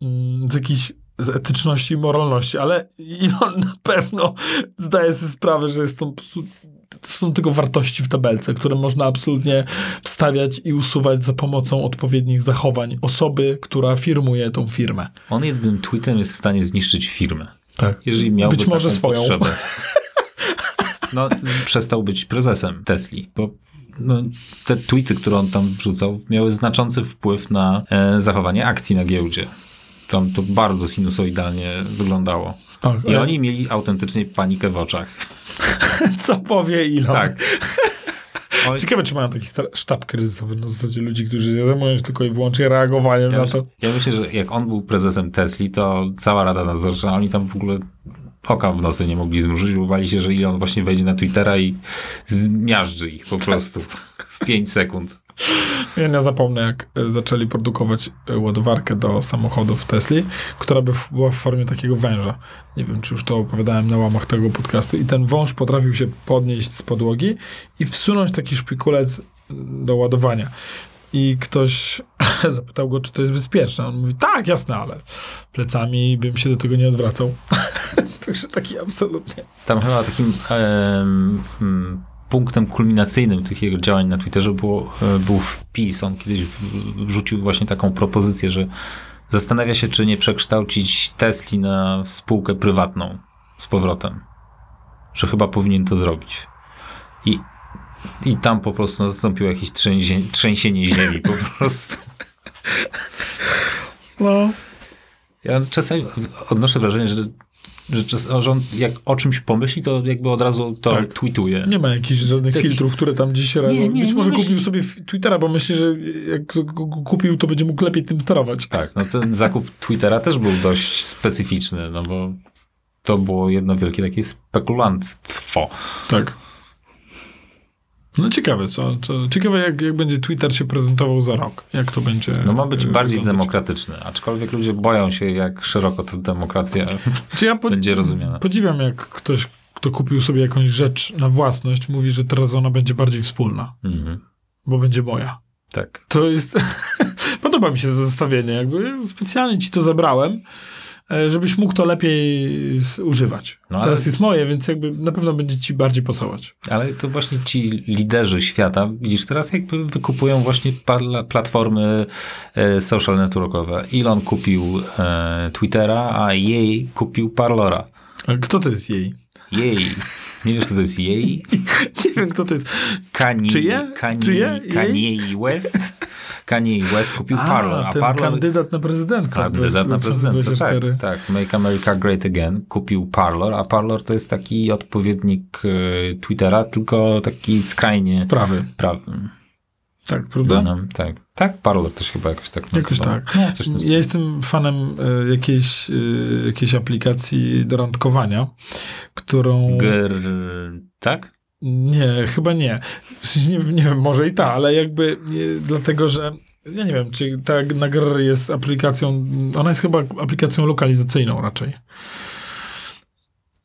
[SPEAKER 2] mm, z jakichś z etyczności i moralności, ale na pewno zdaje sobie sprawę, że jest to, to są tylko wartości w tabelce, które można absolutnie wstawiać i usuwać za pomocą odpowiednich zachowań osoby, która firmuje tą firmę.
[SPEAKER 1] On jednym tweetem jest w stanie zniszczyć firmę.
[SPEAKER 2] Tak.
[SPEAKER 1] Jeżeli miałby Być może swoją. Potrzebę. No, przestał być prezesem Tesli, bo no, te tweety, które on tam wrzucał, miały znaczący wpływ na e, zachowanie akcji na giełdzie. Tam to bardzo sinusoidalnie wyglądało. Tak, I oni mieli autentycznie panikę w oczach.
[SPEAKER 2] Co powie Elon?
[SPEAKER 1] Tak.
[SPEAKER 2] Oni... Ciekawe, czy mają taki sztab kryzysowy na zasadzie ludzi, którzy zajmują się tylko i wyłącznie reagowaniem
[SPEAKER 1] ja
[SPEAKER 2] na to.
[SPEAKER 1] Ja myślę, że jak on był prezesem Tesli, to cała rada nadzorcza, oni tam w ogóle oka w nosy nie mogli zmrużyć, bo bali się, że Elon właśnie wejdzie na Twittera i zmiażdży ich po prostu w 5 sekund.
[SPEAKER 2] Ja nie zapomnę, jak e, zaczęli produkować e, ładowarkę do samochodów Tesli, która by była w formie takiego węża. Nie wiem, czy już to opowiadałem na łamach tego podcastu. I ten wąż potrafił się podnieść z podłogi i wsunąć taki szpikulec do ładowania. I ktoś zapytał go, czy to jest bezpieczne. On mówi, tak, jasne, ale plecami bym się do tego nie odwracał. Także taki absolutnie.
[SPEAKER 1] Tam chyba takim em, mm, punktem kulminacyjnym tych jego działań na Twitterze było, e, był wpis. On kiedyś wrzucił właśnie taką propozycję, że zastanawia się, czy nie przekształcić Tesli na spółkę prywatną z powrotem. Że chyba powinien to zrobić. I, i tam po prostu nastąpiło jakieś trzęsie, trzęsienie ziemi po prostu.
[SPEAKER 2] No,
[SPEAKER 1] Ja czasami odnoszę wrażenie, że, że, czas, że on jak o czymś pomyśli, to jakby od razu to
[SPEAKER 2] Tak.
[SPEAKER 1] tweetuje.
[SPEAKER 2] Nie ma jakichś żadnych filtrów, które tam gdzieś
[SPEAKER 1] nie,
[SPEAKER 2] Być
[SPEAKER 1] nie
[SPEAKER 2] może
[SPEAKER 1] myśli-
[SPEAKER 2] kupił sobie Twittera, bo myśli, że jak go, go kupił, to będzie mógł lepiej tym sterować.
[SPEAKER 1] Tak, no ten zakup Twittera też był dość specyficzny, no bo to było jedno wielkie takie spekulantstwo.
[SPEAKER 2] Tak. No ciekawe, co, co ciekawe jak, jak będzie Twitter się prezentował za rok. Jak to będzie
[SPEAKER 1] No ma być bardziej
[SPEAKER 2] wyglądać.
[SPEAKER 1] demokratyczny, aczkolwiek ludzie boją się, jak szeroko ta demokracja
[SPEAKER 2] Czy ja po,
[SPEAKER 1] będzie rozumiana.
[SPEAKER 2] podziwiam, jak ktoś, kto kupił sobie jakąś rzecz na własność, mówi, że teraz ona będzie bardziej wspólna,
[SPEAKER 1] Mhm.
[SPEAKER 2] bo będzie moja.
[SPEAKER 1] Tak.
[SPEAKER 2] To jest... Podoba mi się to zestawienie. Jakby specjalnie ci to zabrałem, żebyś mógł to lepiej używać.
[SPEAKER 1] No, ale-
[SPEAKER 2] Teraz jest moje, więc jakby na pewno będzie ci bardziej pasować.
[SPEAKER 1] Ale to właśnie ci liderzy świata, widzisz, teraz jakby wykupują właśnie platformy e, social networkowe. Elon kupił e, Twittera, a jej kupił Parlora.
[SPEAKER 2] A kto to jest jej?
[SPEAKER 1] Jej. Nie wiesz, kto to jest jej?
[SPEAKER 2] Nie wiem, kto to jest.
[SPEAKER 1] Kanye,
[SPEAKER 2] Czyje?
[SPEAKER 1] Kanye,
[SPEAKER 2] Czyje?
[SPEAKER 1] Kanye West. Kanye West kupił Parler, a
[SPEAKER 2] ten
[SPEAKER 1] Parler
[SPEAKER 2] kandydat na prezydenta.
[SPEAKER 1] kandydat na prezydenta.
[SPEAKER 2] 2024.
[SPEAKER 1] Tak, tak, Make America Great Again kupił Parler, a Parler to jest taki odpowiednik e, Twittera, tylko taki skrajnie
[SPEAKER 2] Prawy.
[SPEAKER 1] prawy.
[SPEAKER 2] Tak, prawda?
[SPEAKER 1] No, tak. tak, Parler też chyba jakoś tak
[SPEAKER 2] Jakoś
[SPEAKER 1] nazywał.
[SPEAKER 2] tak.
[SPEAKER 1] No, coś
[SPEAKER 2] Ja jestem fanem e, jakiejś, e, jakiejś aplikacji do randkowania, którą...
[SPEAKER 1] Gr... Tak?
[SPEAKER 2] Nie, chyba nie. W sensie Nie, nie wiem, może i ta, ale jakby nie, dlatego, że ja nie wiem, czy ta na GR jest aplikacją, ona jest chyba aplikacją lokalizacyjną raczej.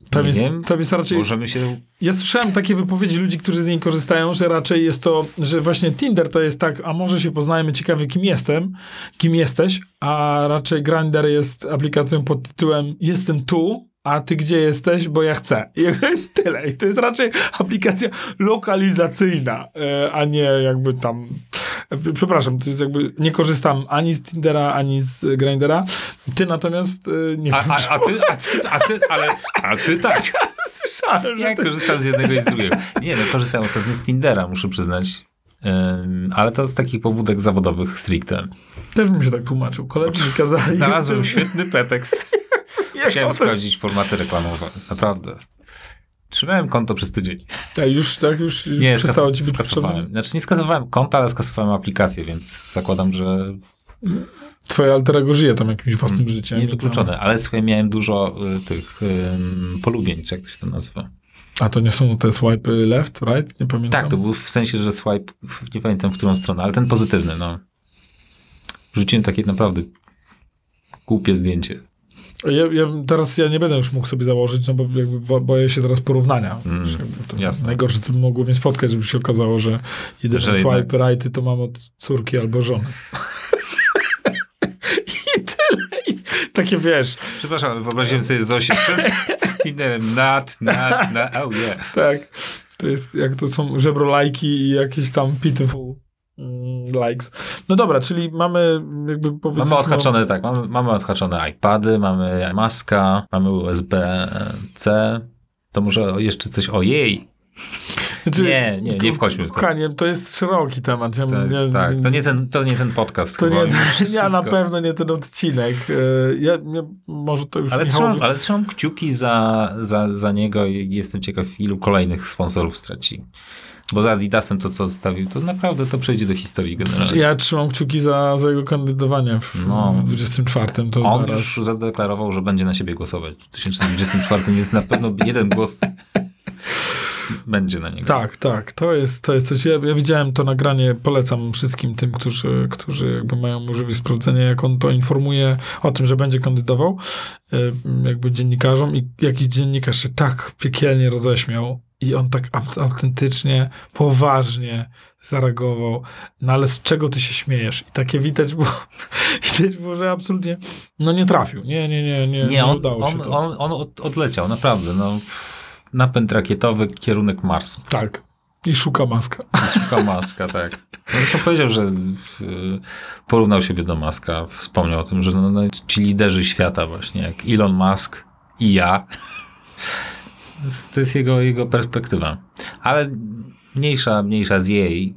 [SPEAKER 2] Tam
[SPEAKER 1] Nie
[SPEAKER 2] jest,
[SPEAKER 1] wiem.
[SPEAKER 2] tam jest raczej.
[SPEAKER 1] Możemy się...
[SPEAKER 2] Ja słyszałem takie wypowiedzi ludzi, którzy z niej korzystają, że raczej jest to, że właśnie Tinder to jest tak, a może się poznajemy, ciekawy kim jestem, kim jesteś, a raczej Grindr jest aplikacją pod tytułem jestem tu, a ty gdzie jesteś, bo ja chcę. I tyle. I to jest raczej aplikacja lokalizacyjna, e, a nie jakby tam... Przepraszam, to jest jakby, nie korzystam ani z Tindera, ani z Grindera. Ty natomiast, e, nie
[SPEAKER 1] A,
[SPEAKER 2] wiem,
[SPEAKER 1] a, a, ty, a, ty, a, ty, ale, a ty tak.
[SPEAKER 2] słyszałem, że
[SPEAKER 1] Ja
[SPEAKER 2] ty...
[SPEAKER 1] korzystam z jednego i z drugiego. Nie, no korzystałem ostatnio z Tindera, muszę przyznać. Ale to z takich pobudek zawodowych stricte.
[SPEAKER 2] Też bym się tak tłumaczył. Koledzy mi kazali.
[SPEAKER 1] Znalazłem świetny pretekst.
[SPEAKER 2] To-
[SPEAKER 1] sprawdzić formaty reklamowe. Naprawdę. Trzymałem konto przez tydzień.
[SPEAKER 2] A już, tak, już
[SPEAKER 1] Nie,
[SPEAKER 2] przestało ci być
[SPEAKER 1] skasowałem. Znaczy nie skasowałem konta, ale skasowałem aplikację, więc zakładam, że
[SPEAKER 2] Twoje alter ego żyje tam jakimś własnym życiem.
[SPEAKER 1] niewykluczone. Ale słuchaj, miałem dużo y, tych ym, polubień, czy jak to się tam nazywa.
[SPEAKER 2] A to nie są te swipe left, right? Nie pamiętam.
[SPEAKER 1] Tak, to był w sensie, że swipe, nie pamiętam w którą stronę, ale ten pozytywny, no. Wrzuciłem takie naprawdę głupie zdjęcie.
[SPEAKER 2] Ja, ja, teraz ja nie będę już mógł sobie założyć, no bo jakby bo, boję się teraz porównania.
[SPEAKER 1] Mm, jasne.
[SPEAKER 2] Najgorsze, co by mogło mnie spotkać, żeby się okazało, że jedyne
[SPEAKER 1] Że
[SPEAKER 2] swipe righty to mam od córki albo żony. I tyle. I takie wiesz,
[SPEAKER 1] Przepraszam, wyobraziłem sobie Zosię przez Tinderem. Nad, nad, nad, oh yeah.
[SPEAKER 2] tak. To jest, jak to są żebrolajki i jakieś tam pitiful likes. No dobra, czyli mamy jakby powiedzieć...
[SPEAKER 1] Mamy odhaczone, tak, mamy, mamy odhaczone iPady, mamy maska, mamy USB-C. To może jeszcze coś o jej.
[SPEAKER 2] Znaczy,
[SPEAKER 1] Nie, nie, nie wchodźmy w to.
[SPEAKER 2] Kochanie, to jest szeroki temat. Ja,
[SPEAKER 1] To jest,
[SPEAKER 2] ja,
[SPEAKER 1] tak, to nie, ten, to nie ten podcast.
[SPEAKER 2] to
[SPEAKER 1] chyba,
[SPEAKER 2] nie, ja na pewno nie ten odcinek. E, Ja, ja, może to już
[SPEAKER 1] Ale trzymam, ale trzymam kciuki za, za, za niego i jestem ciekaw, ilu kolejnych sponsorów straci. Bo za Adidasem to, co zostawił, to naprawdę to przejdzie do historii generalnie.
[SPEAKER 2] Ja trzymam kciuki za, za jego kandydowanie w
[SPEAKER 1] No.
[SPEAKER 2] 24. To
[SPEAKER 1] On
[SPEAKER 2] zaraz.
[SPEAKER 1] już zadeklarował, że będzie na siebie głosować. W 2024 jest na pewno jeden głos. będzie na niego.
[SPEAKER 2] Tak, tak. To jest, to jest coś. Ja, ja widziałem to nagranie, polecam wszystkim tym, którzy, którzy jakby mają możliwość sprawdzenia, jak on to informuje o tym, że będzie kandydował, y, jakby dziennikarzom i jakiś dziennikarz się tak piekielnie roześmiał i on tak aut- autentycznie, poważnie zareagował. No ale z czego ty się śmiejesz? I takie widać było, widać było, że absolutnie no nie trafił. Nie, nie, nie, nie,
[SPEAKER 1] Nie, on,
[SPEAKER 2] udało się
[SPEAKER 1] on, on, on od, odleciał, naprawdę. No, napęd rakietowy, kierunek Mars.
[SPEAKER 2] Tak. I szuka maska.
[SPEAKER 1] I Szuka Maska, tak. No, Zresztą powiedział, że y, porównał siebie do Maska. Wspomniał o tym, że no, no, ci liderzy świata właśnie, jak Elon Musk i ja. To jest- jego, jego perspektywa. Ale mniejsza, mniejsza z jej.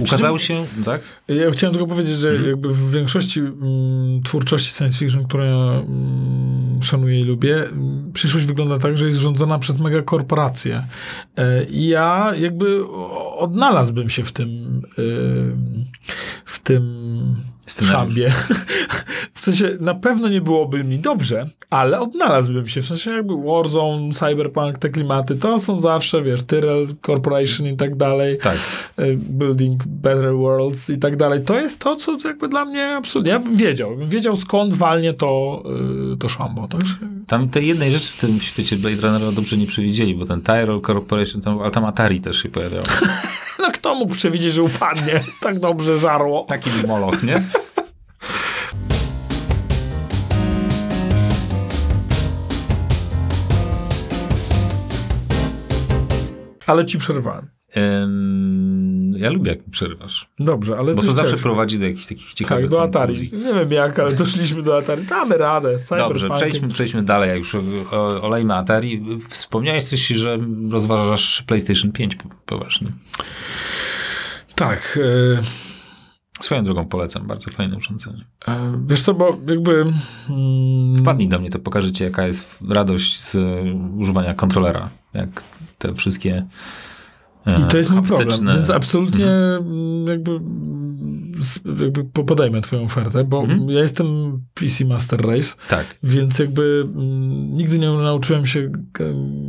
[SPEAKER 1] Ukazał się, tak?
[SPEAKER 2] Ja chciałem tylko powiedzieć, że
[SPEAKER 1] Mhm.
[SPEAKER 2] jakby w większości mm, twórczości science fiction, które ja mm, szanuję i lubię, mm, przyszłość wygląda tak, że jest rządzona przez megakorporacje. E, I ja jakby odnalazłbym się w tym ym, w tym
[SPEAKER 1] Scenariusz.
[SPEAKER 2] szambie. W sensie na pewno nie byłoby mi dobrze, ale odnalazłbym się. W sensie jakby Warzone, Cyberpunk, te klimaty, to są zawsze, wiesz, Tyrell Corporation i tak dalej
[SPEAKER 1] Tak.
[SPEAKER 2] y, Building Better Worlds i tak dalej. To jest to, co jakby dla mnie absolutnie. Ja bym wiedział. Bym wiedział skąd walnie to, y, to szambo. Także
[SPEAKER 1] Tam tej jednej rzeczy w tym świecie Blade Runnera dobrze nie przewidzieli, bo ten Tyrell Corporation, tam, ale tam Atari też się pojawiało.
[SPEAKER 2] no kto mógł przewidzieć, że upadnie? Tak dobrze żarło.
[SPEAKER 1] Taki był moloch, nie?
[SPEAKER 2] Ale ci przerwałem.
[SPEAKER 1] Ja lubię, jak mi przerywasz.
[SPEAKER 2] Dobrze, ale
[SPEAKER 1] Bo to zawsze
[SPEAKER 2] chciałeś-
[SPEAKER 1] prowadzi do jakichś takich ciekawych
[SPEAKER 2] Tak, do Atari.
[SPEAKER 1] konkluzji.
[SPEAKER 2] Nie wiem jak, ale doszliśmy do Atari. Damy radę.
[SPEAKER 1] Dobrze, przejdźmy, przejdźmy dalej, jak już olejmy Atari. Wspomniałeś coś, że rozważasz PlayStation 5 po- poważnie.
[SPEAKER 2] Tak. y,
[SPEAKER 1] Swoją drogą polecam, bardzo fajne urządzenie.
[SPEAKER 2] y, wiesz co, bo jakby... Mm,
[SPEAKER 1] Wpadnij do mnie, to pokażę ci, jaka jest radość z używania kontrolera. Jak te wszystkie e,
[SPEAKER 2] I to jest mój problem, więc absolutnie
[SPEAKER 1] Mhm.
[SPEAKER 2] jakby, jakby po- podejmę twoją ofertę, bo
[SPEAKER 1] Mhm.
[SPEAKER 2] ja jestem PC Master Race,
[SPEAKER 1] Tak.
[SPEAKER 2] więc jakby mm, nigdy nie nauczyłem się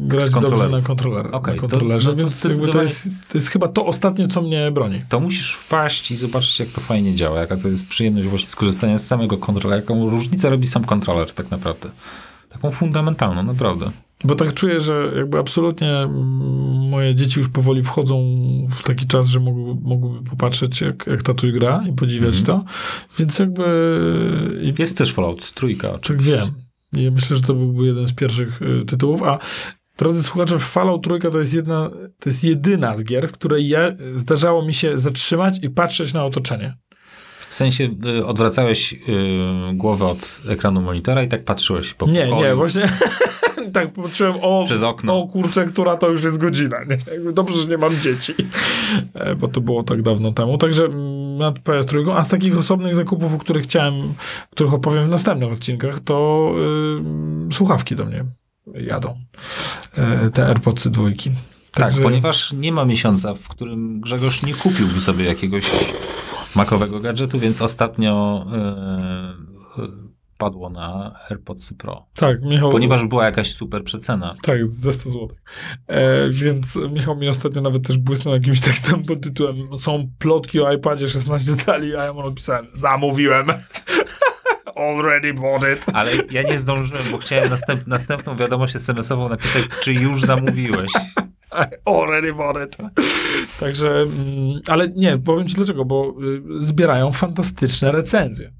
[SPEAKER 2] grać dobrze na, kontroler,
[SPEAKER 1] Okej,
[SPEAKER 2] na
[SPEAKER 1] to-
[SPEAKER 2] kontrolerze,
[SPEAKER 1] no to
[SPEAKER 2] więc jakby to,
[SPEAKER 1] zdecydowanie-
[SPEAKER 2] jest, to jest chyba to ostatnie, co mnie broni.
[SPEAKER 1] To musisz wpaść i zobaczyć, jak to fajnie działa, jaka to jest przyjemność właśnie skorzystania z samego kontrolera, jaką różnicę robi sam kontroler tak naprawdę. Taką fundamentalną, naprawdę.
[SPEAKER 2] Bo tak czuję, że jakby absolutnie mm, moje dzieci już powoli wchodzą w taki czas, że mogły, mogłyby popatrzeć, jak, jak tatuś gra i podziwiać
[SPEAKER 1] Mhm.
[SPEAKER 2] to, więc jakby...
[SPEAKER 1] Jest też Fallout trójka.
[SPEAKER 2] Tak wiem. I myślę, że to byłby jeden z pierwszych y, tytułów, a drodzy słuchacze, Fallout Trójka to jest jedna, to jest jedyna z gier, w której ja, zdarzało mi się zatrzymać i patrzeć na otoczenie.
[SPEAKER 1] W sensie y, odwracałeś y, głowę od ekranu monitora i tak patrzyłeś po
[SPEAKER 2] Nie,
[SPEAKER 1] pokoju.
[SPEAKER 2] nie, właśnie tak patrzyłem, o,
[SPEAKER 1] Przez okno.
[SPEAKER 2] o kurczę, która to już jest godzina. Nie? Dobrze, że nie mam dzieci, E, bo to było tak dawno temu. Także mm, nad PS3, a z takich osobnych zakupów, o których chciałem, których opowiem w następnych odcinkach, to y, słuchawki do mnie jadą. E, te AirPodsy dwójki.
[SPEAKER 1] Tak,
[SPEAKER 2] Także-
[SPEAKER 1] ponieważ nie ma miesiąca, w którym Grzegorz nie kupiłby sobie jakiegoś makowego gadżetu, więc ostatnio y, padło na AirPods Pro.
[SPEAKER 2] Tak, Michał.
[SPEAKER 1] Ponieważ była jakaś super przecena.
[SPEAKER 2] Tak, ze 100 zł. E, więc Michał mi ostatnio nawet też błysnął jakimś tekstem pod tytułem Są plotki o iPadzie 16 cali, a ja mu napisałem Zamówiłem. Already bought it.
[SPEAKER 1] Ale ja nie zdążyłem, bo chciałem następ, następną wiadomość SMS-ową napisać, czy już zamówiłeś.
[SPEAKER 2] Already bought it. Także, mm, ale nie, powiem ci dlaczego, bo y, zbierają fantastyczne recenzje.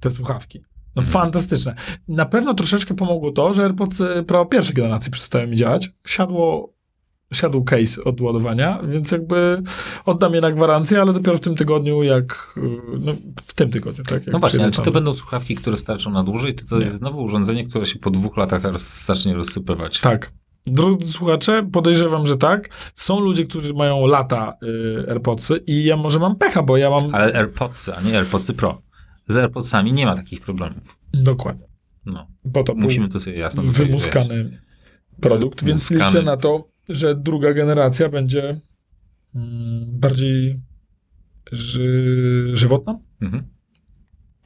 [SPEAKER 2] Te słuchawki. No
[SPEAKER 1] Mhm.
[SPEAKER 2] fantastyczne. Na pewno troszeczkę pomogło to, że AirPods Pro pierwszej generacji przestały mi działać. Siadło, siadł case od ładowania, więc jakby oddam je na gwarancję, ale dopiero w tym tygodniu, jak, y, no w tym tygodniu, tak?
[SPEAKER 1] No właśnie, ale czy to będą słuchawki, które starczą na dłużej, czy to
[SPEAKER 2] Nie.
[SPEAKER 1] jest znowu urządzenie, które się po dwóch latach zacznie rozsypywać?
[SPEAKER 2] Tak. Drodzy słuchacze, podejrzewam, że tak. Są ludzie, którzy mają lata y, AirPodsy i ja może mam pecha, bo ja mam...
[SPEAKER 1] Ale AirPodsy, a nie AirPodsy Pro. Z AirPodsami nie ma takich problemów.
[SPEAKER 2] Dokładnie.
[SPEAKER 1] No,
[SPEAKER 2] Bo to
[SPEAKER 1] musimy to sobie jasno
[SPEAKER 2] wymuskany produkt, więc
[SPEAKER 1] Wymuskany.
[SPEAKER 2] liczę na to, że druga generacja będzie mm, bardziej ży, żywotna,
[SPEAKER 1] Mhm.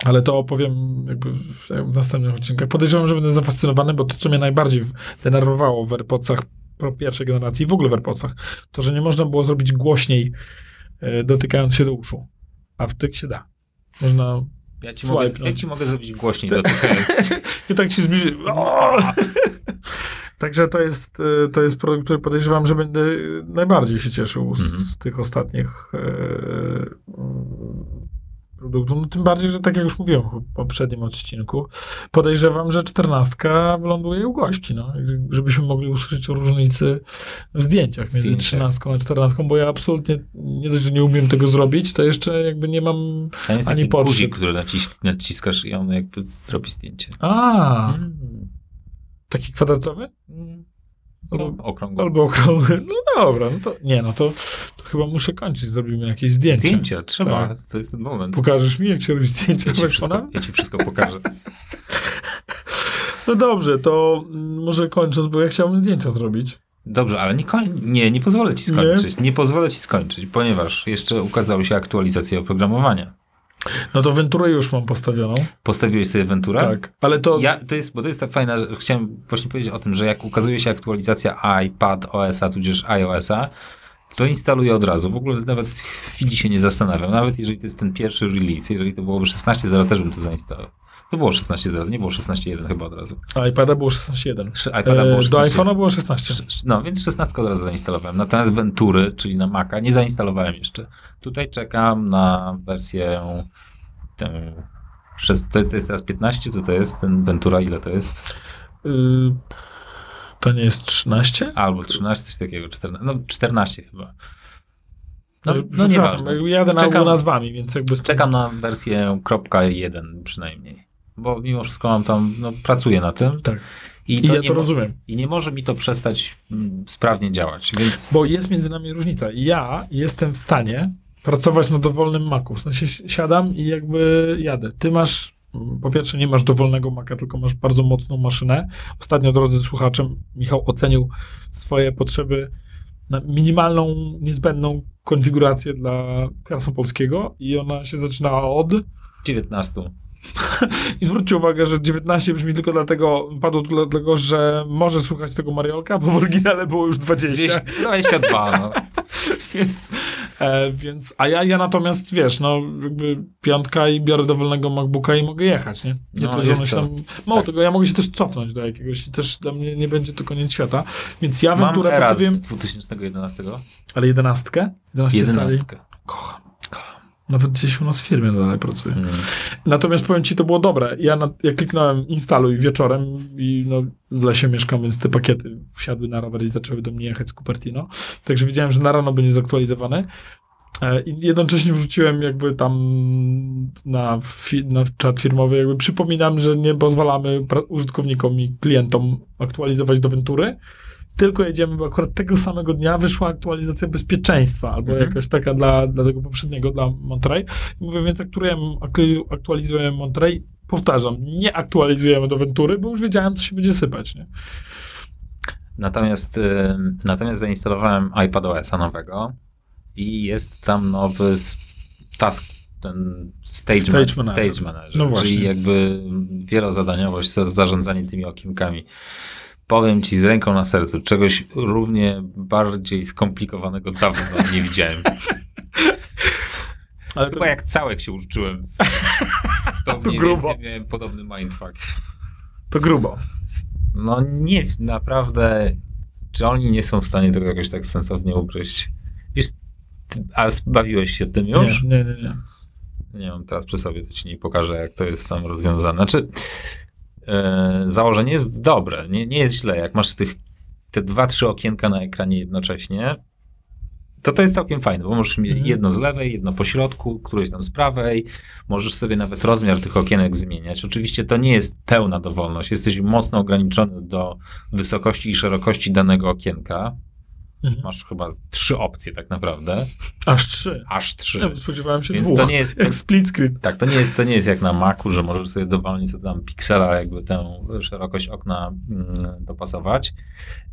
[SPEAKER 2] ale to opowiem jakby w, następnych odcinkach. Podejrzewam, że będę zafascynowany, bo to, co mnie najbardziej denerwowało w AirPodsach pierwszej generacji, w ogóle w AirPodsach, to, że nie można było zrobić głośniej, e, dotykając się do uszu. A w tych się da. Można
[SPEAKER 1] Ja ci, mogę,
[SPEAKER 2] Swipe, no.
[SPEAKER 1] ja ci mogę zrobić głośniej dotykając.
[SPEAKER 2] I tak się zbliży. O! Także to jest, e, to jest produkt, który podejrzewam, że będę najbardziej się cieszył z,
[SPEAKER 1] Mhm.
[SPEAKER 2] z tych ostatnich e, produktów. No, tym bardziej, że tak jak już mówiłem w poprzednim odcinku, podejrzewam, że czternastka wyląduje u gości, no, żebyśmy mogli usłyszeć o różnicy w zdjęciach między trzynastką a czternastką, bo ja absolutnie nie dość, że nie umiem tego zrobić, to jeszcze jakby nie mam...
[SPEAKER 1] Tam jest
[SPEAKER 2] Ani
[SPEAKER 1] taki
[SPEAKER 2] potrzeb.
[SPEAKER 1] guzik, który nacisk, naciskasz i on jakby zrobi zdjęcie.
[SPEAKER 2] A,
[SPEAKER 1] Mm.
[SPEAKER 2] taki kwadratowy?
[SPEAKER 1] Mm.
[SPEAKER 2] Albo-
[SPEAKER 1] To okrągłe.
[SPEAKER 2] Albo okrągły. No dobra, no to nie, no to, to chyba muszę kończyć. Zrobimy jakieś zdjęcia.
[SPEAKER 1] Zdjęcia, trzeba.
[SPEAKER 2] Tak.
[SPEAKER 1] To jest ten moment.
[SPEAKER 2] Pokażesz mi, jak się robi zdjęcia
[SPEAKER 1] Ja ci, wszystko, ja ci wszystko pokażę.
[SPEAKER 2] No dobrze, to może kończąc, bo ja chciałbym zdjęcia zrobić.
[SPEAKER 1] Dobrze, ale nie, nie, nie pozwolę ci skończyć. Nie? pozwolę ci skończyć, ponieważ jeszcze ukazały się aktualizacje oprogramowania.
[SPEAKER 2] No to Venturę już mam postawioną.
[SPEAKER 1] Postawiłeś sobie Ventura?
[SPEAKER 2] Tak, ale to...
[SPEAKER 1] Ja, to jest, bo to jest tak fajna, że chciałem właśnie powiedzieć o tym, że jak ukazuje się aktualizacja iPad OS-a, tudzież iOS-a, to instaluję od razu. W ogóle nawet chwili się nie zastanawiam. Nawet jeżeli to jest ten pierwszy release, jeżeli to byłoby 16.0, też bym to zainstalował. To było 16.0, nie było 16.1 chyba od razu.
[SPEAKER 2] A iPada było 16.1.
[SPEAKER 1] Szy- iPada było
[SPEAKER 2] E,
[SPEAKER 1] 16.1.
[SPEAKER 2] do iPhone'a było 16.
[SPEAKER 1] No, więc 16 od razu zainstalowałem. Natomiast Ventury, czyli na Maca, nie zainstalowałem jeszcze. Tutaj czekam na wersję tę. To jest teraz 15, co to jest? Ten Ventura, ile to jest?
[SPEAKER 2] Y, to nie jest 13?
[SPEAKER 1] Albo 13, coś takiego, 14, no 14 chyba. No,
[SPEAKER 2] Y,
[SPEAKER 1] no nieważne.
[SPEAKER 2] jakby Jadę na
[SPEAKER 1] Czekam-
[SPEAKER 2] nazwami, więc jakby... stąd-
[SPEAKER 1] Czekam na wersję .1 przynajmniej. Bo mimo wszystko mam tam, no pracuję na tym.
[SPEAKER 2] Tak.
[SPEAKER 1] I,
[SPEAKER 2] I
[SPEAKER 1] to,
[SPEAKER 2] ja to rozumiem.
[SPEAKER 1] I nie może mi to przestać mm, sprawnie działać, więc...
[SPEAKER 2] Bo jest między nami różnica. Ja jestem w stanie pracować na dowolnym Macu. W sensie si- siadam i jakby jadę. Ty masz, mm, po pierwsze nie masz dowolnego Maca, tylko masz bardzo mocną maszynę. Ostatnio, drodzy słuchacze, Michał ocenił swoje potrzeby na minimalną, niezbędną konfigurację dla Karsa Polskiego i ona się zaczynała od
[SPEAKER 1] 19.
[SPEAKER 2] i zwróćcie uwagę, że 19 brzmi tylko dlatego, padło dlatego, że może słuchać tego Mariolka, bo w oryginale było już 20.
[SPEAKER 1] 22, no.
[SPEAKER 2] więc, e, więc, a ja, ja natomiast, wiesz, no jakby piątka i biorę dowolnego MacBooka i mogę jechać, nie? Nie
[SPEAKER 1] No,
[SPEAKER 2] to, że
[SPEAKER 1] jest
[SPEAKER 2] tam, mało
[SPEAKER 1] Tak.
[SPEAKER 2] tego, ja mogę się też cofnąć do jakiegoś i też dla mnie nie będzie to koniec świata, więc ja
[SPEAKER 1] Mam era
[SPEAKER 2] postawiłem,
[SPEAKER 1] z 2011.
[SPEAKER 2] ale jedenastkę, 11 cali,
[SPEAKER 1] 11.
[SPEAKER 2] kocham, kocham. Nawet gdzieś u nas w firmie dalej pracuję.
[SPEAKER 1] Mm.
[SPEAKER 2] Natomiast powiem ci, to było dobre. Ja, na, ja kliknąłem instaluj wieczorem i no, w lesie mieszkam, więc te pakiety wsiadły na rower i zaczęły do mnie jechać z Cupertino. Także wiedziałem, że na rano będzie zaktualizowany. E, I jednocześnie wrzuciłem jakby tam na, fi, na czat firmowy, jakby przypominam, że nie pozwalamy użytkownikom i klientom aktualizować do Ventury, tylko jedziemy, bo akurat tego samego dnia wyszła aktualizacja bezpieczeństwa, albo
[SPEAKER 1] Mhm.
[SPEAKER 2] jakaś taka dla, dla tego poprzedniego, dla Monterey. I mówię, więc aktualizujemy, aktu- aktualizujemy Monterey. Powtarzam, nie aktualizujemy do Ventury, bo już wiedziałem, co się będzie sypać. Nie?
[SPEAKER 1] Natomiast, y, natomiast zainstalowałem iPadOS-a nowego i jest tam nowy task, ten stage,
[SPEAKER 2] Stage manager.
[SPEAKER 1] stage manager,
[SPEAKER 2] No właśnie.
[SPEAKER 1] czyli jakby wielozadaniowość, za- zarządzanie tymi okienkami. Powiem ci z ręką na sercu, czegoś równie bardziej skomplikowanego dawno nie widziałem.
[SPEAKER 2] Ale
[SPEAKER 1] Chyba jak całek się uczyłem. To, mniej
[SPEAKER 2] grubo.
[SPEAKER 1] miałem podobny mindfuck.
[SPEAKER 2] to grubo.
[SPEAKER 1] No nie, naprawdę, czy oni nie są w stanie tego jakoś tak sensownie ugryźć? Wiesz, a bawiłeś się tym już?
[SPEAKER 2] Nie, nie, nie. nie.
[SPEAKER 1] Nie mam teraz przy sobie, to ci nie pokażę, jak to jest tam rozwiązane. Znaczy, e, założenie jest dobre, nie, nie jest źle. Jak masz tych, te dwa, trzy okienka na ekranie jednocześnie, to to jest całkiem fajne, bo możesz mieć
[SPEAKER 2] Mhm.
[SPEAKER 1] jedno z lewej, jedno po środku, któreś tam z prawej. Możesz sobie nawet rozmiar tych okienek zmieniać. Oczywiście to nie jest pełna dowolność. Jesteś mocno ograniczony do wysokości i szerokości danego okienka.
[SPEAKER 2] Mhm.
[SPEAKER 1] Masz chyba trzy opcje tak naprawdę.
[SPEAKER 2] Aż trzy.
[SPEAKER 1] Aż trzy.
[SPEAKER 2] Ja spodziewałem się
[SPEAKER 1] Więc
[SPEAKER 2] dwóch.
[SPEAKER 1] to nie jest...
[SPEAKER 2] Jak split screen.
[SPEAKER 1] Tak, to nie jest, to nie jest jak na Macu, że możesz sobie dowolnie co tam piksela, jakby tę szerokość okna mm, dopasować.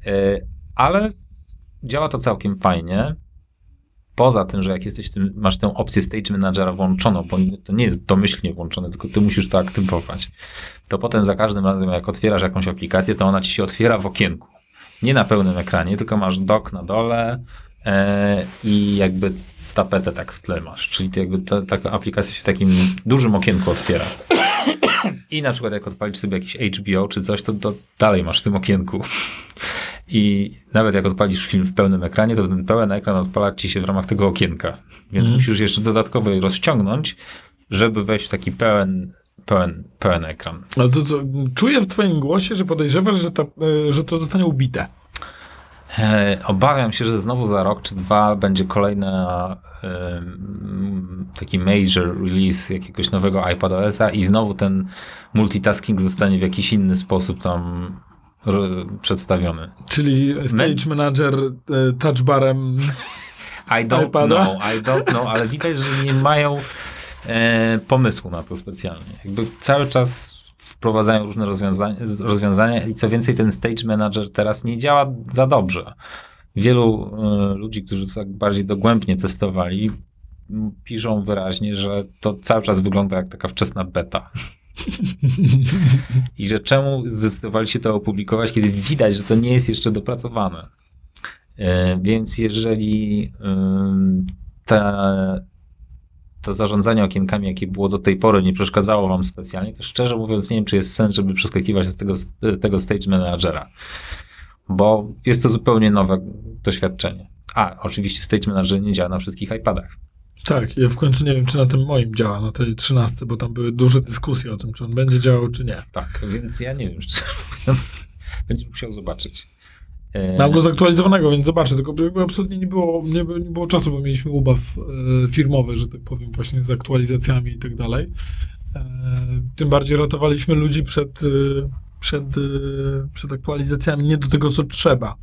[SPEAKER 1] E, Ale działa to całkiem fajnie. Poza tym, że jak jesteś tym, masz tę opcję Stage Managera włączoną, bo to nie jest domyślnie włączone, tylko ty musisz to aktywować, to potem za każdym razem, jak otwierasz jakąś aplikację, to ona ci się otwiera w okienku. Nie na pełnym ekranie, tylko masz dock na dole e, i jakby tapetę tak w tle masz, czyli to jakby ta, taka aplikacja się w takim dużym okienku otwiera. I na przykład jak odpalisz sobie jakiś HBO czy coś, to, to dalej masz w tym okienku. I nawet jak odpalisz film w pełnym ekranie, to ten pełen ekran odpala ci się w ramach tego okienka. Więc musisz jeszcze dodatkowo je rozciągnąć, żeby wejść w taki pełen, pełen, pełen ekran.
[SPEAKER 2] Ale to co, czuję w twoim głosie, że podejrzewasz, że, ta, e, że to zostanie ubite.
[SPEAKER 1] E, obawiam się, że znowu za rok czy dwa będzie kolejna e, taki major release jakiegoś nowego iPadOS-a i znowu ten multitasking zostanie w jakiś inny sposób tam przedstawiony.
[SPEAKER 2] Czyli Stage Manager e, touchbarem.
[SPEAKER 1] I don't
[SPEAKER 2] iPada?
[SPEAKER 1] know, I don't know, ale widać, że nie mają e, pomysłu na to specjalnie. Jakby cały czas wprowadzają różne rozwiązania, rozwiązania i co więcej ten Stage Manager teraz nie działa za dobrze. Wielu e, ludzi, którzy to tak bardziej dogłębnie testowali, piszą wyraźnie, że to cały czas wygląda jak taka wczesna beta. I że czemu zdecydowali się to opublikować, kiedy widać, że to nie jest jeszcze dopracowane. E, Więc jeżeli ym, ta, to zarządzanie okienkami, jakie było do tej pory, nie przeszkadzało wam specjalnie, to szczerze mówiąc nie wiem, czy jest sens, żeby przeskakiwać z tego, tego stage managera. Bo jest to zupełnie nowe doświadczenie. A, oczywiście stage manager nie działa na wszystkich iPadach.
[SPEAKER 2] Tak, ja w końcu nie wiem, czy na tym moim działa, na tej 13, bo tam były duże dyskusje o tym, czy on będzie działał, czy nie.
[SPEAKER 1] Tak, więc ja nie wiem, szczerze mówiąc, będziesz musiał zobaczyć. E,
[SPEAKER 2] Mam go zaktualizowanego, więc zobaczę, tylko absolutnie nie było, nie, nie było czasu, bo mieliśmy ubaw e, firmowy, że tak powiem, właśnie z aktualizacjami i tak dalej. E, tym bardziej ratowaliśmy ludzi przed, e, przed, e, przed aktualizacjami nie do tego, co trzeba.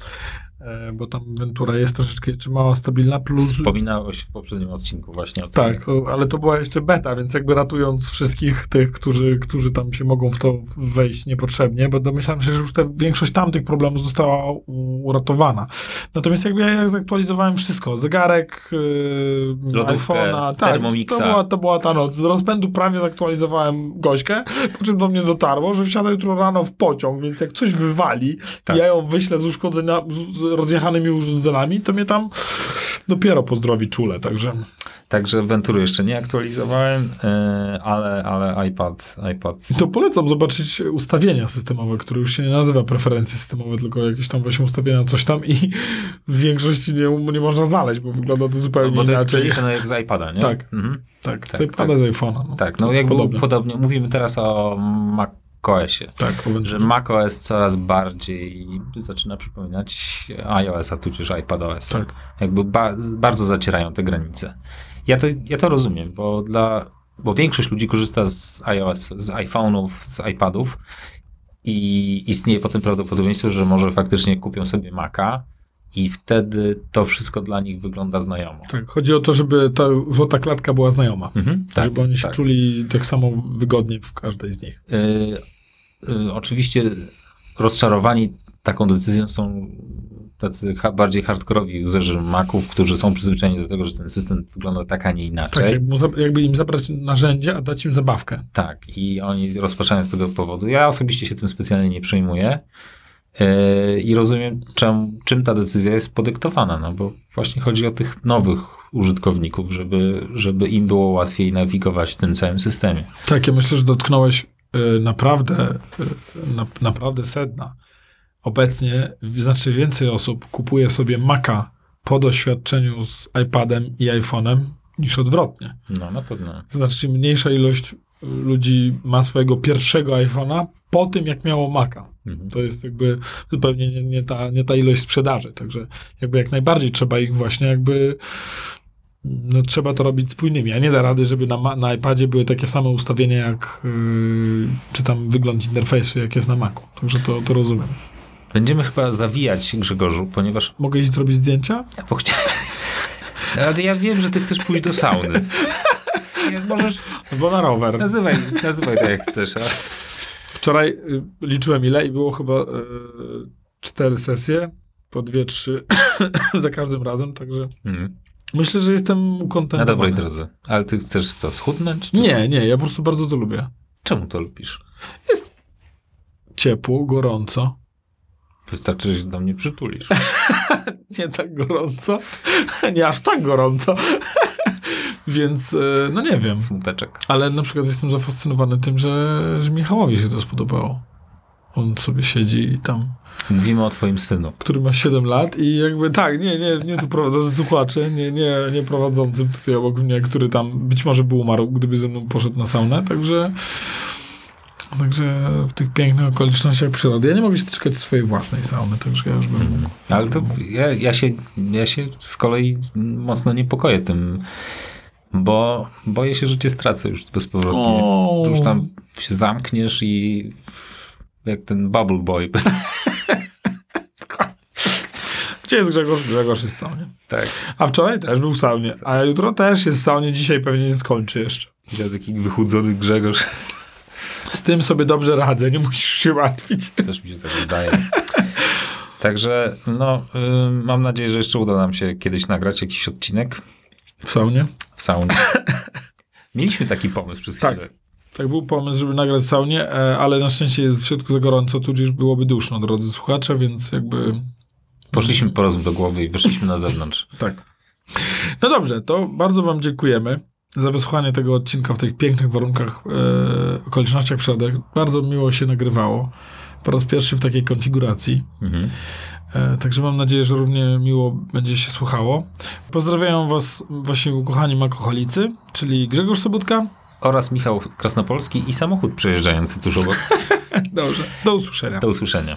[SPEAKER 2] E, bo tam Ventura jest troszeczkę jeszcze mała stabilna, plus...
[SPEAKER 1] Wspominałeś w poprzednim odcinku właśnie o tym.
[SPEAKER 2] Tak, ale to była jeszcze beta, więc jakby ratując wszystkich tych, którzy, którzy tam się mogą w to wejść niepotrzebnie, bo domyślam się, że już ta większość tamtych problemów została uratowana. Natomiast jakby ja zaktualizowałem wszystko, zegarek, yy, iPhone'a, tak,
[SPEAKER 1] Thermomixa.
[SPEAKER 2] to była, to była ta noc. Z rozpędu prawie zaktualizowałem gośkę, po czym do mnie dotarło, że wsiada jutro rano w pociąg, więc jak coś wywali
[SPEAKER 1] Tak.
[SPEAKER 2] ja ją wyślę z uszkodzenia, z rozjechanymi urządzeniami, to mnie tam dopiero pozdrowi czule, także...
[SPEAKER 1] Także Ventury jeszcze nie aktualizowałem, e, ale, ale iPad, iPad.
[SPEAKER 2] I to polecam zobaczyć ustawienia systemowe, które już się nie nazywa preferencje systemowe, tylko jakieś tam właśnie ustawienia, coś tam i w większości nie, nie można znaleźć, bo wygląda to zupełnie
[SPEAKER 1] No, bo to jest
[SPEAKER 2] inaczej.
[SPEAKER 1] jak z iPada, nie?
[SPEAKER 2] Tak.
[SPEAKER 1] Mhm.
[SPEAKER 2] Tak,
[SPEAKER 1] Tak,
[SPEAKER 2] tak, pada z iPhone'a. No.
[SPEAKER 1] Tak, no jakby
[SPEAKER 2] Podobnie.
[SPEAKER 1] podobnie. Mówimy teraz o macOSie.
[SPEAKER 2] Tak,
[SPEAKER 1] Że macOS coraz bardziej zaczyna przypominać iOS-a, tudzież iPadOS.
[SPEAKER 2] Tak.
[SPEAKER 1] Jakby ba- bardzo zacierają te granice. Ja to, ja to rozumiem, bo dla, bo większość ludzi korzysta z iOS, z iPhone'ów, z iPadów i istnieje potem prawdopodobieństwo, że może faktycznie kupią sobie Maca i wtedy to wszystko dla nich wygląda znajomo.
[SPEAKER 2] tak, chodzi o to, żeby ta złota klatka była znajoma.
[SPEAKER 1] Mhm, tak,
[SPEAKER 2] żeby oni się
[SPEAKER 1] tak.
[SPEAKER 2] czuli tak samo wygodnie w każdej z nich.
[SPEAKER 1] Y, y, oczywiście rozczarowani taką decyzją są tacy bardziej hardkorowi userzy Maców, którzy są przyzwyczajeni do tego, że ten system wygląda tak, a nie
[SPEAKER 2] Tak,
[SPEAKER 1] inaczej.
[SPEAKER 2] jakby, za- jakby im zabrać narzędzie, a dać im zabawkę.
[SPEAKER 1] Tak, i oni rozpaczają z tego powodu. Ja osobiście się tym specjalnie nie przejmuję yy, i rozumiem, czym, czym ta decyzja jest podyktowana, no bo właśnie chodzi o tych nowych użytkowników, żeby, żeby im było łatwiej nawigować w tym całym systemie.
[SPEAKER 2] Tak, ja myślę, że dotknąłeś y, naprawdę, y, na, naprawdę sedna. Obecnie znacznie więcej osób kupuje sobie Maca po doświadczeniu z iPadem i iPhone'em niż odwrotnie.
[SPEAKER 1] No na pewno.
[SPEAKER 2] Znacznie mniejsza ilość y, ludzi ma swojego pierwszego iPhone'a po tym, jak miało Maca.
[SPEAKER 1] Mhm.
[SPEAKER 2] To jest jakby zupełnie nie, nie, ta, nie ta ilość sprzedaży. Także jakby jak najbardziej trzeba ich właśnie jakby no, trzeba to robić spójnymi, a nie da rady, żeby na, na iPadzie były takie same ustawienia jak yy, czy tam wygląd interfejsu, jak jest na Macu. Także to, to rozumiem.
[SPEAKER 1] Będziemy chyba zawijać, Grzegorzu, ponieważ
[SPEAKER 2] Mogę iść zrobić zdjęcia?
[SPEAKER 1] bo chcia... Ale ja wiem, że ty chcesz pójść do sauny. Możesz,
[SPEAKER 2] Bo na rower.
[SPEAKER 1] nazywaj, nazywaj to jak chcesz. A...
[SPEAKER 2] Wczoraj y, liczyłem ile i było chyba y, cztery sesje, po dwie, trzy za każdym razem, także
[SPEAKER 1] Mhm.
[SPEAKER 2] Myślę, że jestem
[SPEAKER 1] Na
[SPEAKER 2] ukontentowany.
[SPEAKER 1] dobrej drodze. Ale ty chcesz co, schudnąć? Czy...
[SPEAKER 2] Nie, nie, ja po prostu bardzo to lubię.
[SPEAKER 1] Czemu to lubisz?
[SPEAKER 2] Ciepło, gorąco.
[SPEAKER 1] Wystarczy, że się do mnie przytulisz.
[SPEAKER 2] Nie tak gorąco. Nie aż tak gorąco. Więc, e, no nie wiem.
[SPEAKER 1] Smuteczek.
[SPEAKER 2] Ale na przykład jestem zafascynowany tym, że, że Michałowi się to spodobało. On sobie siedzi i tam,
[SPEAKER 1] Mówimy o twoim synu.
[SPEAKER 2] który ma 7 lat i jakby tak, nie, nie, nie tu prowadzący słuchacze, nie, nie, nie prowadzącym tutaj obok mnie, który tam być może by umarł, gdyby ze mną poszedł na saunę, także także w tych pięknych okolicznościach przyrody. Ja nie mogę się doczekać swojej własnej sauny, także ja już bym...
[SPEAKER 1] Ale to ja, ja, się, ja się z kolei mocno niepokoję tym, bo boję się, że cię stracę już bezpowrotnie.
[SPEAKER 2] O.
[SPEAKER 1] Już tam się zamkniesz i jak ten Bubble Boy.
[SPEAKER 2] Gdzie jest Grzegorz? Grzegorz jest w saunie.
[SPEAKER 1] tak.
[SPEAKER 2] A wczoraj też był w saunie, a jutro też jest w saunie, dzisiaj pewnie nie skończy jeszcze.
[SPEAKER 1] Ja taki wychudzony Grzegorz.
[SPEAKER 2] Z tym sobie dobrze radzę, nie musisz się martwić.
[SPEAKER 1] Też mi się tak wydaje. Także no, y, mam nadzieję, że jeszcze uda nam się kiedyś nagrać jakiś odcinek
[SPEAKER 2] W saunie?
[SPEAKER 1] w saunie. Mieliśmy taki pomysł przez
[SPEAKER 2] Tak.
[SPEAKER 1] chwilę.
[SPEAKER 2] Tak był pomysł, żeby nagrać w saunie, e, ale na szczęście jest w środku za gorąco, tudzież byłoby duszno, drodzy słuchacze, więc jakby
[SPEAKER 1] Poszliśmy po rozum do głowy i wyszliśmy na zewnątrz.
[SPEAKER 2] tak. No dobrze, to bardzo wam dziękujemy za wysłuchanie tego odcinka w tych pięknych warunkach, e, okolicznościach przodek. Bardzo miło się nagrywało. Po raz pierwszy w takiej konfiguracji.
[SPEAKER 1] Mhm.
[SPEAKER 2] E, Także mam nadzieję, że równie miło będzie się słuchało. Pozdrawiam was właśnie ukochani makoholicy, czyli Grzegorz Sobotka.
[SPEAKER 1] Oraz Michał Krasnopolski i samochód przejeżdżający tuż obok.
[SPEAKER 2] Dobrze, do usłyszenia.
[SPEAKER 1] Do usłyszenia.